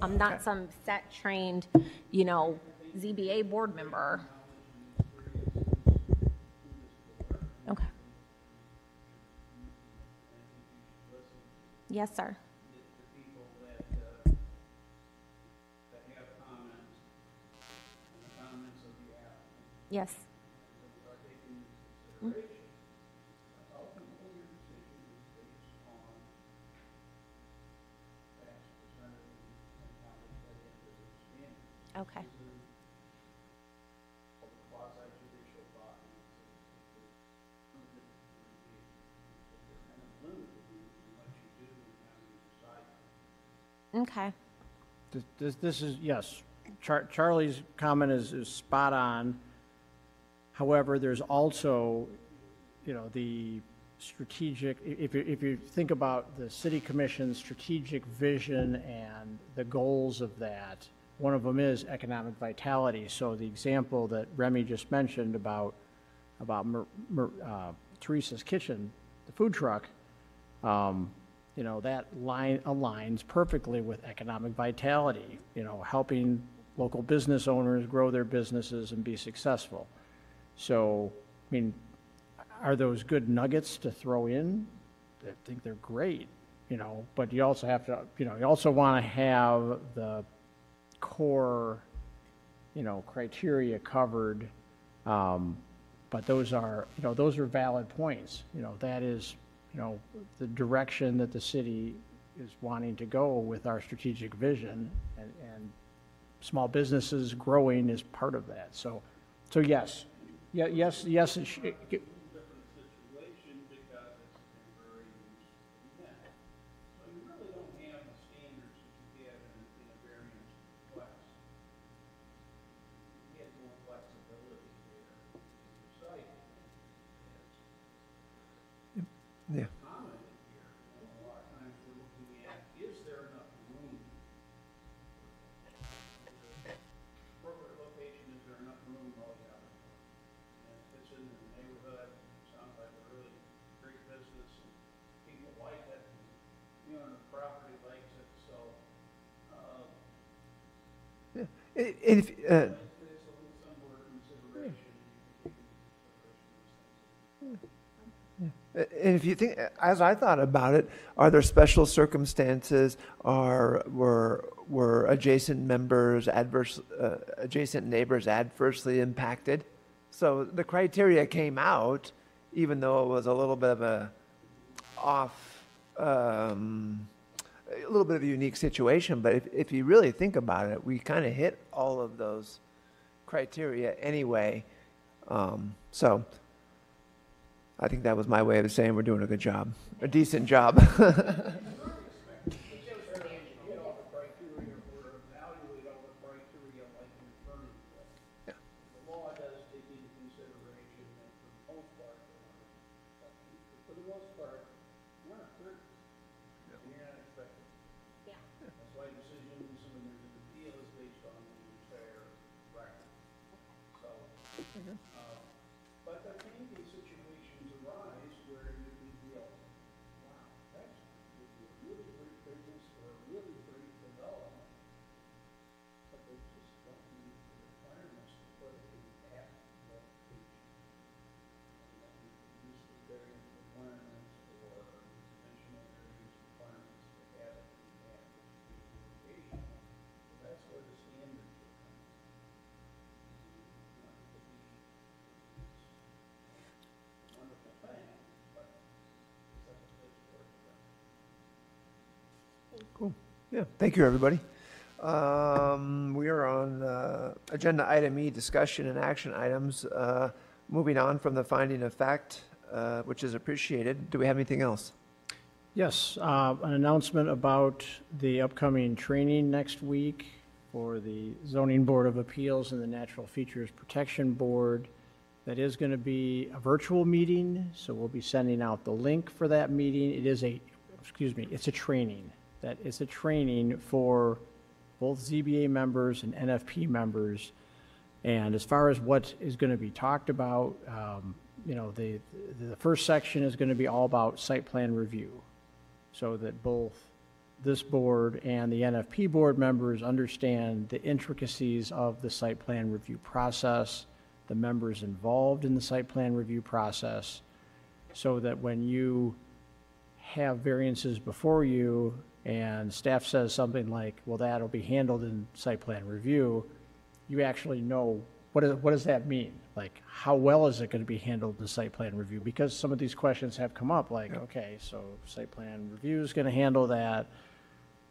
I'm not some set trained, you know, ZBA board member. Okay. Yes, sir. Yes. people that, uh, that have comments, and the comments of the applicant, Yes. are taken into consideration. But ultimately, your decision is based on facts presented and how they fit into the standard. Okay. Of the quasi judicial body, it's, it's, it's, they're kind of limited in what you do and how you decide. Okay. This- This, is, yes, Char- Charlie's comment is, is spot on. However, there's also, you know, the strategic, if you, if you think about the city commission's strategic vision and the goals of that, one of them is economic vitality. So the example that Remy just mentioned about, about Mer- Mer- uh, Teresa's Kitchen, the food truck, um, you know, that line aligns perfectly with economic vitality, you know, helping local business owners grow their businesses and be successful. So, I mean, are those good nuggets to throw in? I think they're great, you know, but you also have to, you know, you also want to have the core, you know, criteria covered. Um, but those are, you know, those are valid points. You know, that is, you know, the direction that the city is wanting to go with our strategic vision and, and small businesses growing is part of that. So, so yes, yeah, yes, yes, it should, different situation because it's a temporary use event. So you really don't have the standards that you get in, in a variance request. You get more flexibility there to decide. Yeah. Commented here, you know, a lot of times we're looking at, is there enough room? Appropriate location, is there enough room, oh yeah. And it fits in the neighborhood, sounds like a really great business, and people like it. You know, and the property likes it, so, I- If, uh, And if you think, as I thought about it, are there special circumstances? Are were were adjacent members adverse, uh, adjacent neighbors adversely impacted? So the criteria came out, even though it was a little bit of a off, um, a little bit of a unique situation. But if, if you really think about it, we kind of hit all of those criteria anyway. Um, so. I think that was my way of saying we're doing a good job, a decent job. criteria or evaluate all the criteria like in attorney. The law does take into consideration that for the most part, for the most part, we're not attorneys. And you're not expected. Yeah. That's why decisions, when there's an appeal is based on the entire record. So, uh, but there can be situations arise where you can feel, wow, that's would be a really great business or a really great development. But they just don't meet the requirements to put it in at location. And that you can use the variance requirements or dimensional variance requirements to have it in at location. So that's where the standards are coming. Not to be wonderful thing, but it's a place for it to go. Cool. Yeah, thank you, everybody. Um, we are on, uh, agenda item E, discussion and action items. Uh, moving on from the finding of fact, uh, which is appreciated. Do we have anything else? Yes, uh, an announcement about the upcoming training next week for the Zoning Board of Appeals and the Natural Features Protection Board. That is going to be a virtual meeting, so we'll be sending out the link for that meeting. It is a, excuse me, it's a training. That is a training for both ZBA members and NFP members. And as far as what is going to be talked about, um, you know, the, the first section is going to be all about site plan review so that both this board and the NFP board members understand the intricacies of the site plan review process, the members involved in the site plan review process, so that when you have variances before you and staff says something like, well, that'll be handled in site plan review, you actually know, what, is, what does that mean? Like, how well is it going to be handled in site plan review? Because some of these questions have come up, like, okay, so site plan review is going to handle that,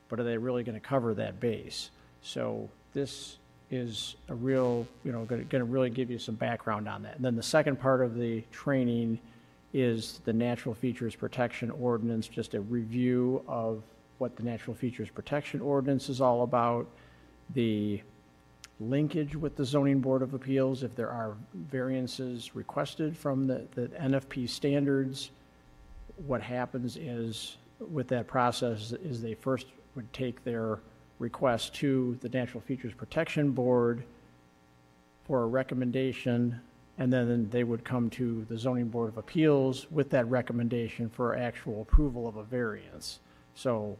but are they really going to cover that base? So this is a real, you know, going to really give you some background on that. And then the second part of the training is the Natural Features Protection Ordinance, just a review of what the Natural Features Protection Ordinance is all about, the linkage with the Zoning Board of Appeals, if there are variances requested from the, the NFP standards, what happens is, with that process, is they first would take their request to the Natural Features Protection Board for a recommendation, and then they would come to the Zoning Board of Appeals with that recommendation for actual approval of a variance. So,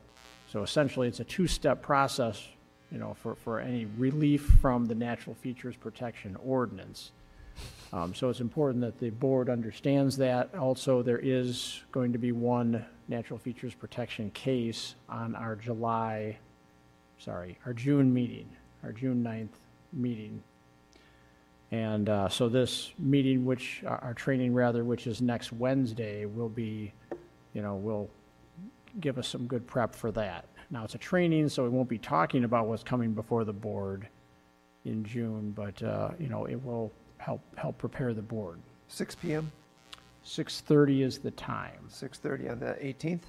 so essentially, it's a two-step process, you know, for, for any relief from the Natural Features Protection Ordinance. Um, So it's important that the board understands that. Also, there is going to be one natural features protection case on our July, sorry, our June meeting, our June 9th meeting. And uh, so this meeting, which, our our training rather, which is next Wednesday, will be, you know, will give us some good prep for that. Now, it's a training, so we won't be talking about what's coming before the board in June, but, uh, you know, it will help, help prepare the board. 6 PM, 6:30 is the time, 6:30 on the 18th?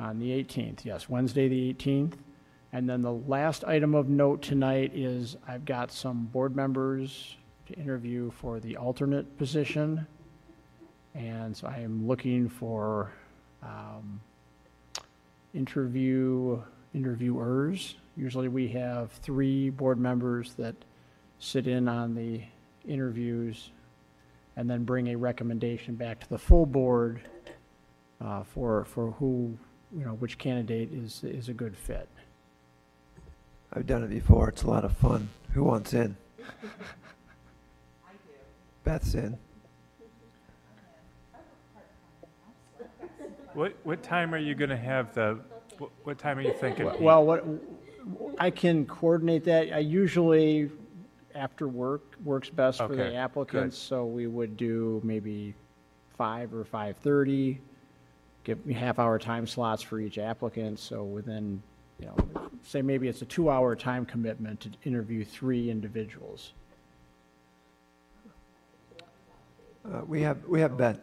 on the 18th, yes, Wednesday, the 18th. And then the last item of note tonight is I've got some board members to interview for the alternate position. And so I am looking for um, interview, interviewers. Usually we have three board members that sit in on the interviews and then bring a recommendation back to the full board uh, for, for who, you know, which candidate is, is a good fit. I've done it before. It's a lot of fun. Who wants in? Beth's in. What, what time are you going to have the, what, what time are you thinking? Pete? Well, what, I can coordinate that. I usually, after work, works best for Okay, the good. applicants, so we would do maybe five or five-thirty. Give me half-hour time slots for each applicant, so within, you know, say maybe it's a two-hour time commitment to interview three individuals. Uh, We have, we have Beth.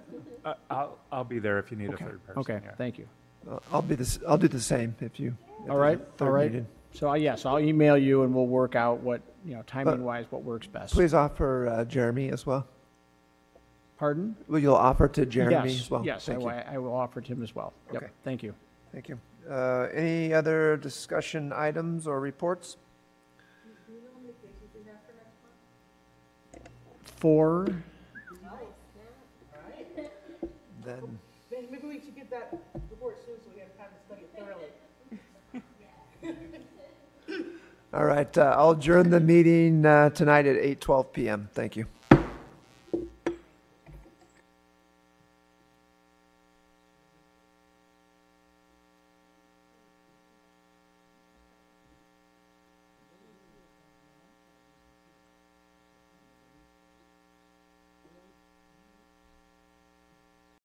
Uh, I'll, I'll be there if you need a Okay, third person. okay, yeah. thank you. Uh, I'll be this, I'll do the same if you. if All right, there's a third all right. needed. So, uh, yes, I'll email you and we'll work out what, you know, timing-wise, what works best. Please offer uh, Jeremy as well. Pardon? Will you'll offer to Jeremy Yes, as well? Yes, I Thank will, you. I will offer to him as well. Yep, Okay. thank you. Thank you. Uh, Any other discussion items or reports? Four, Then, Maybe we should get that report soon so we have time to study it thoroughly. all right, uh, I'll adjourn the meeting uh, tonight at 8:12 PM. Thank you.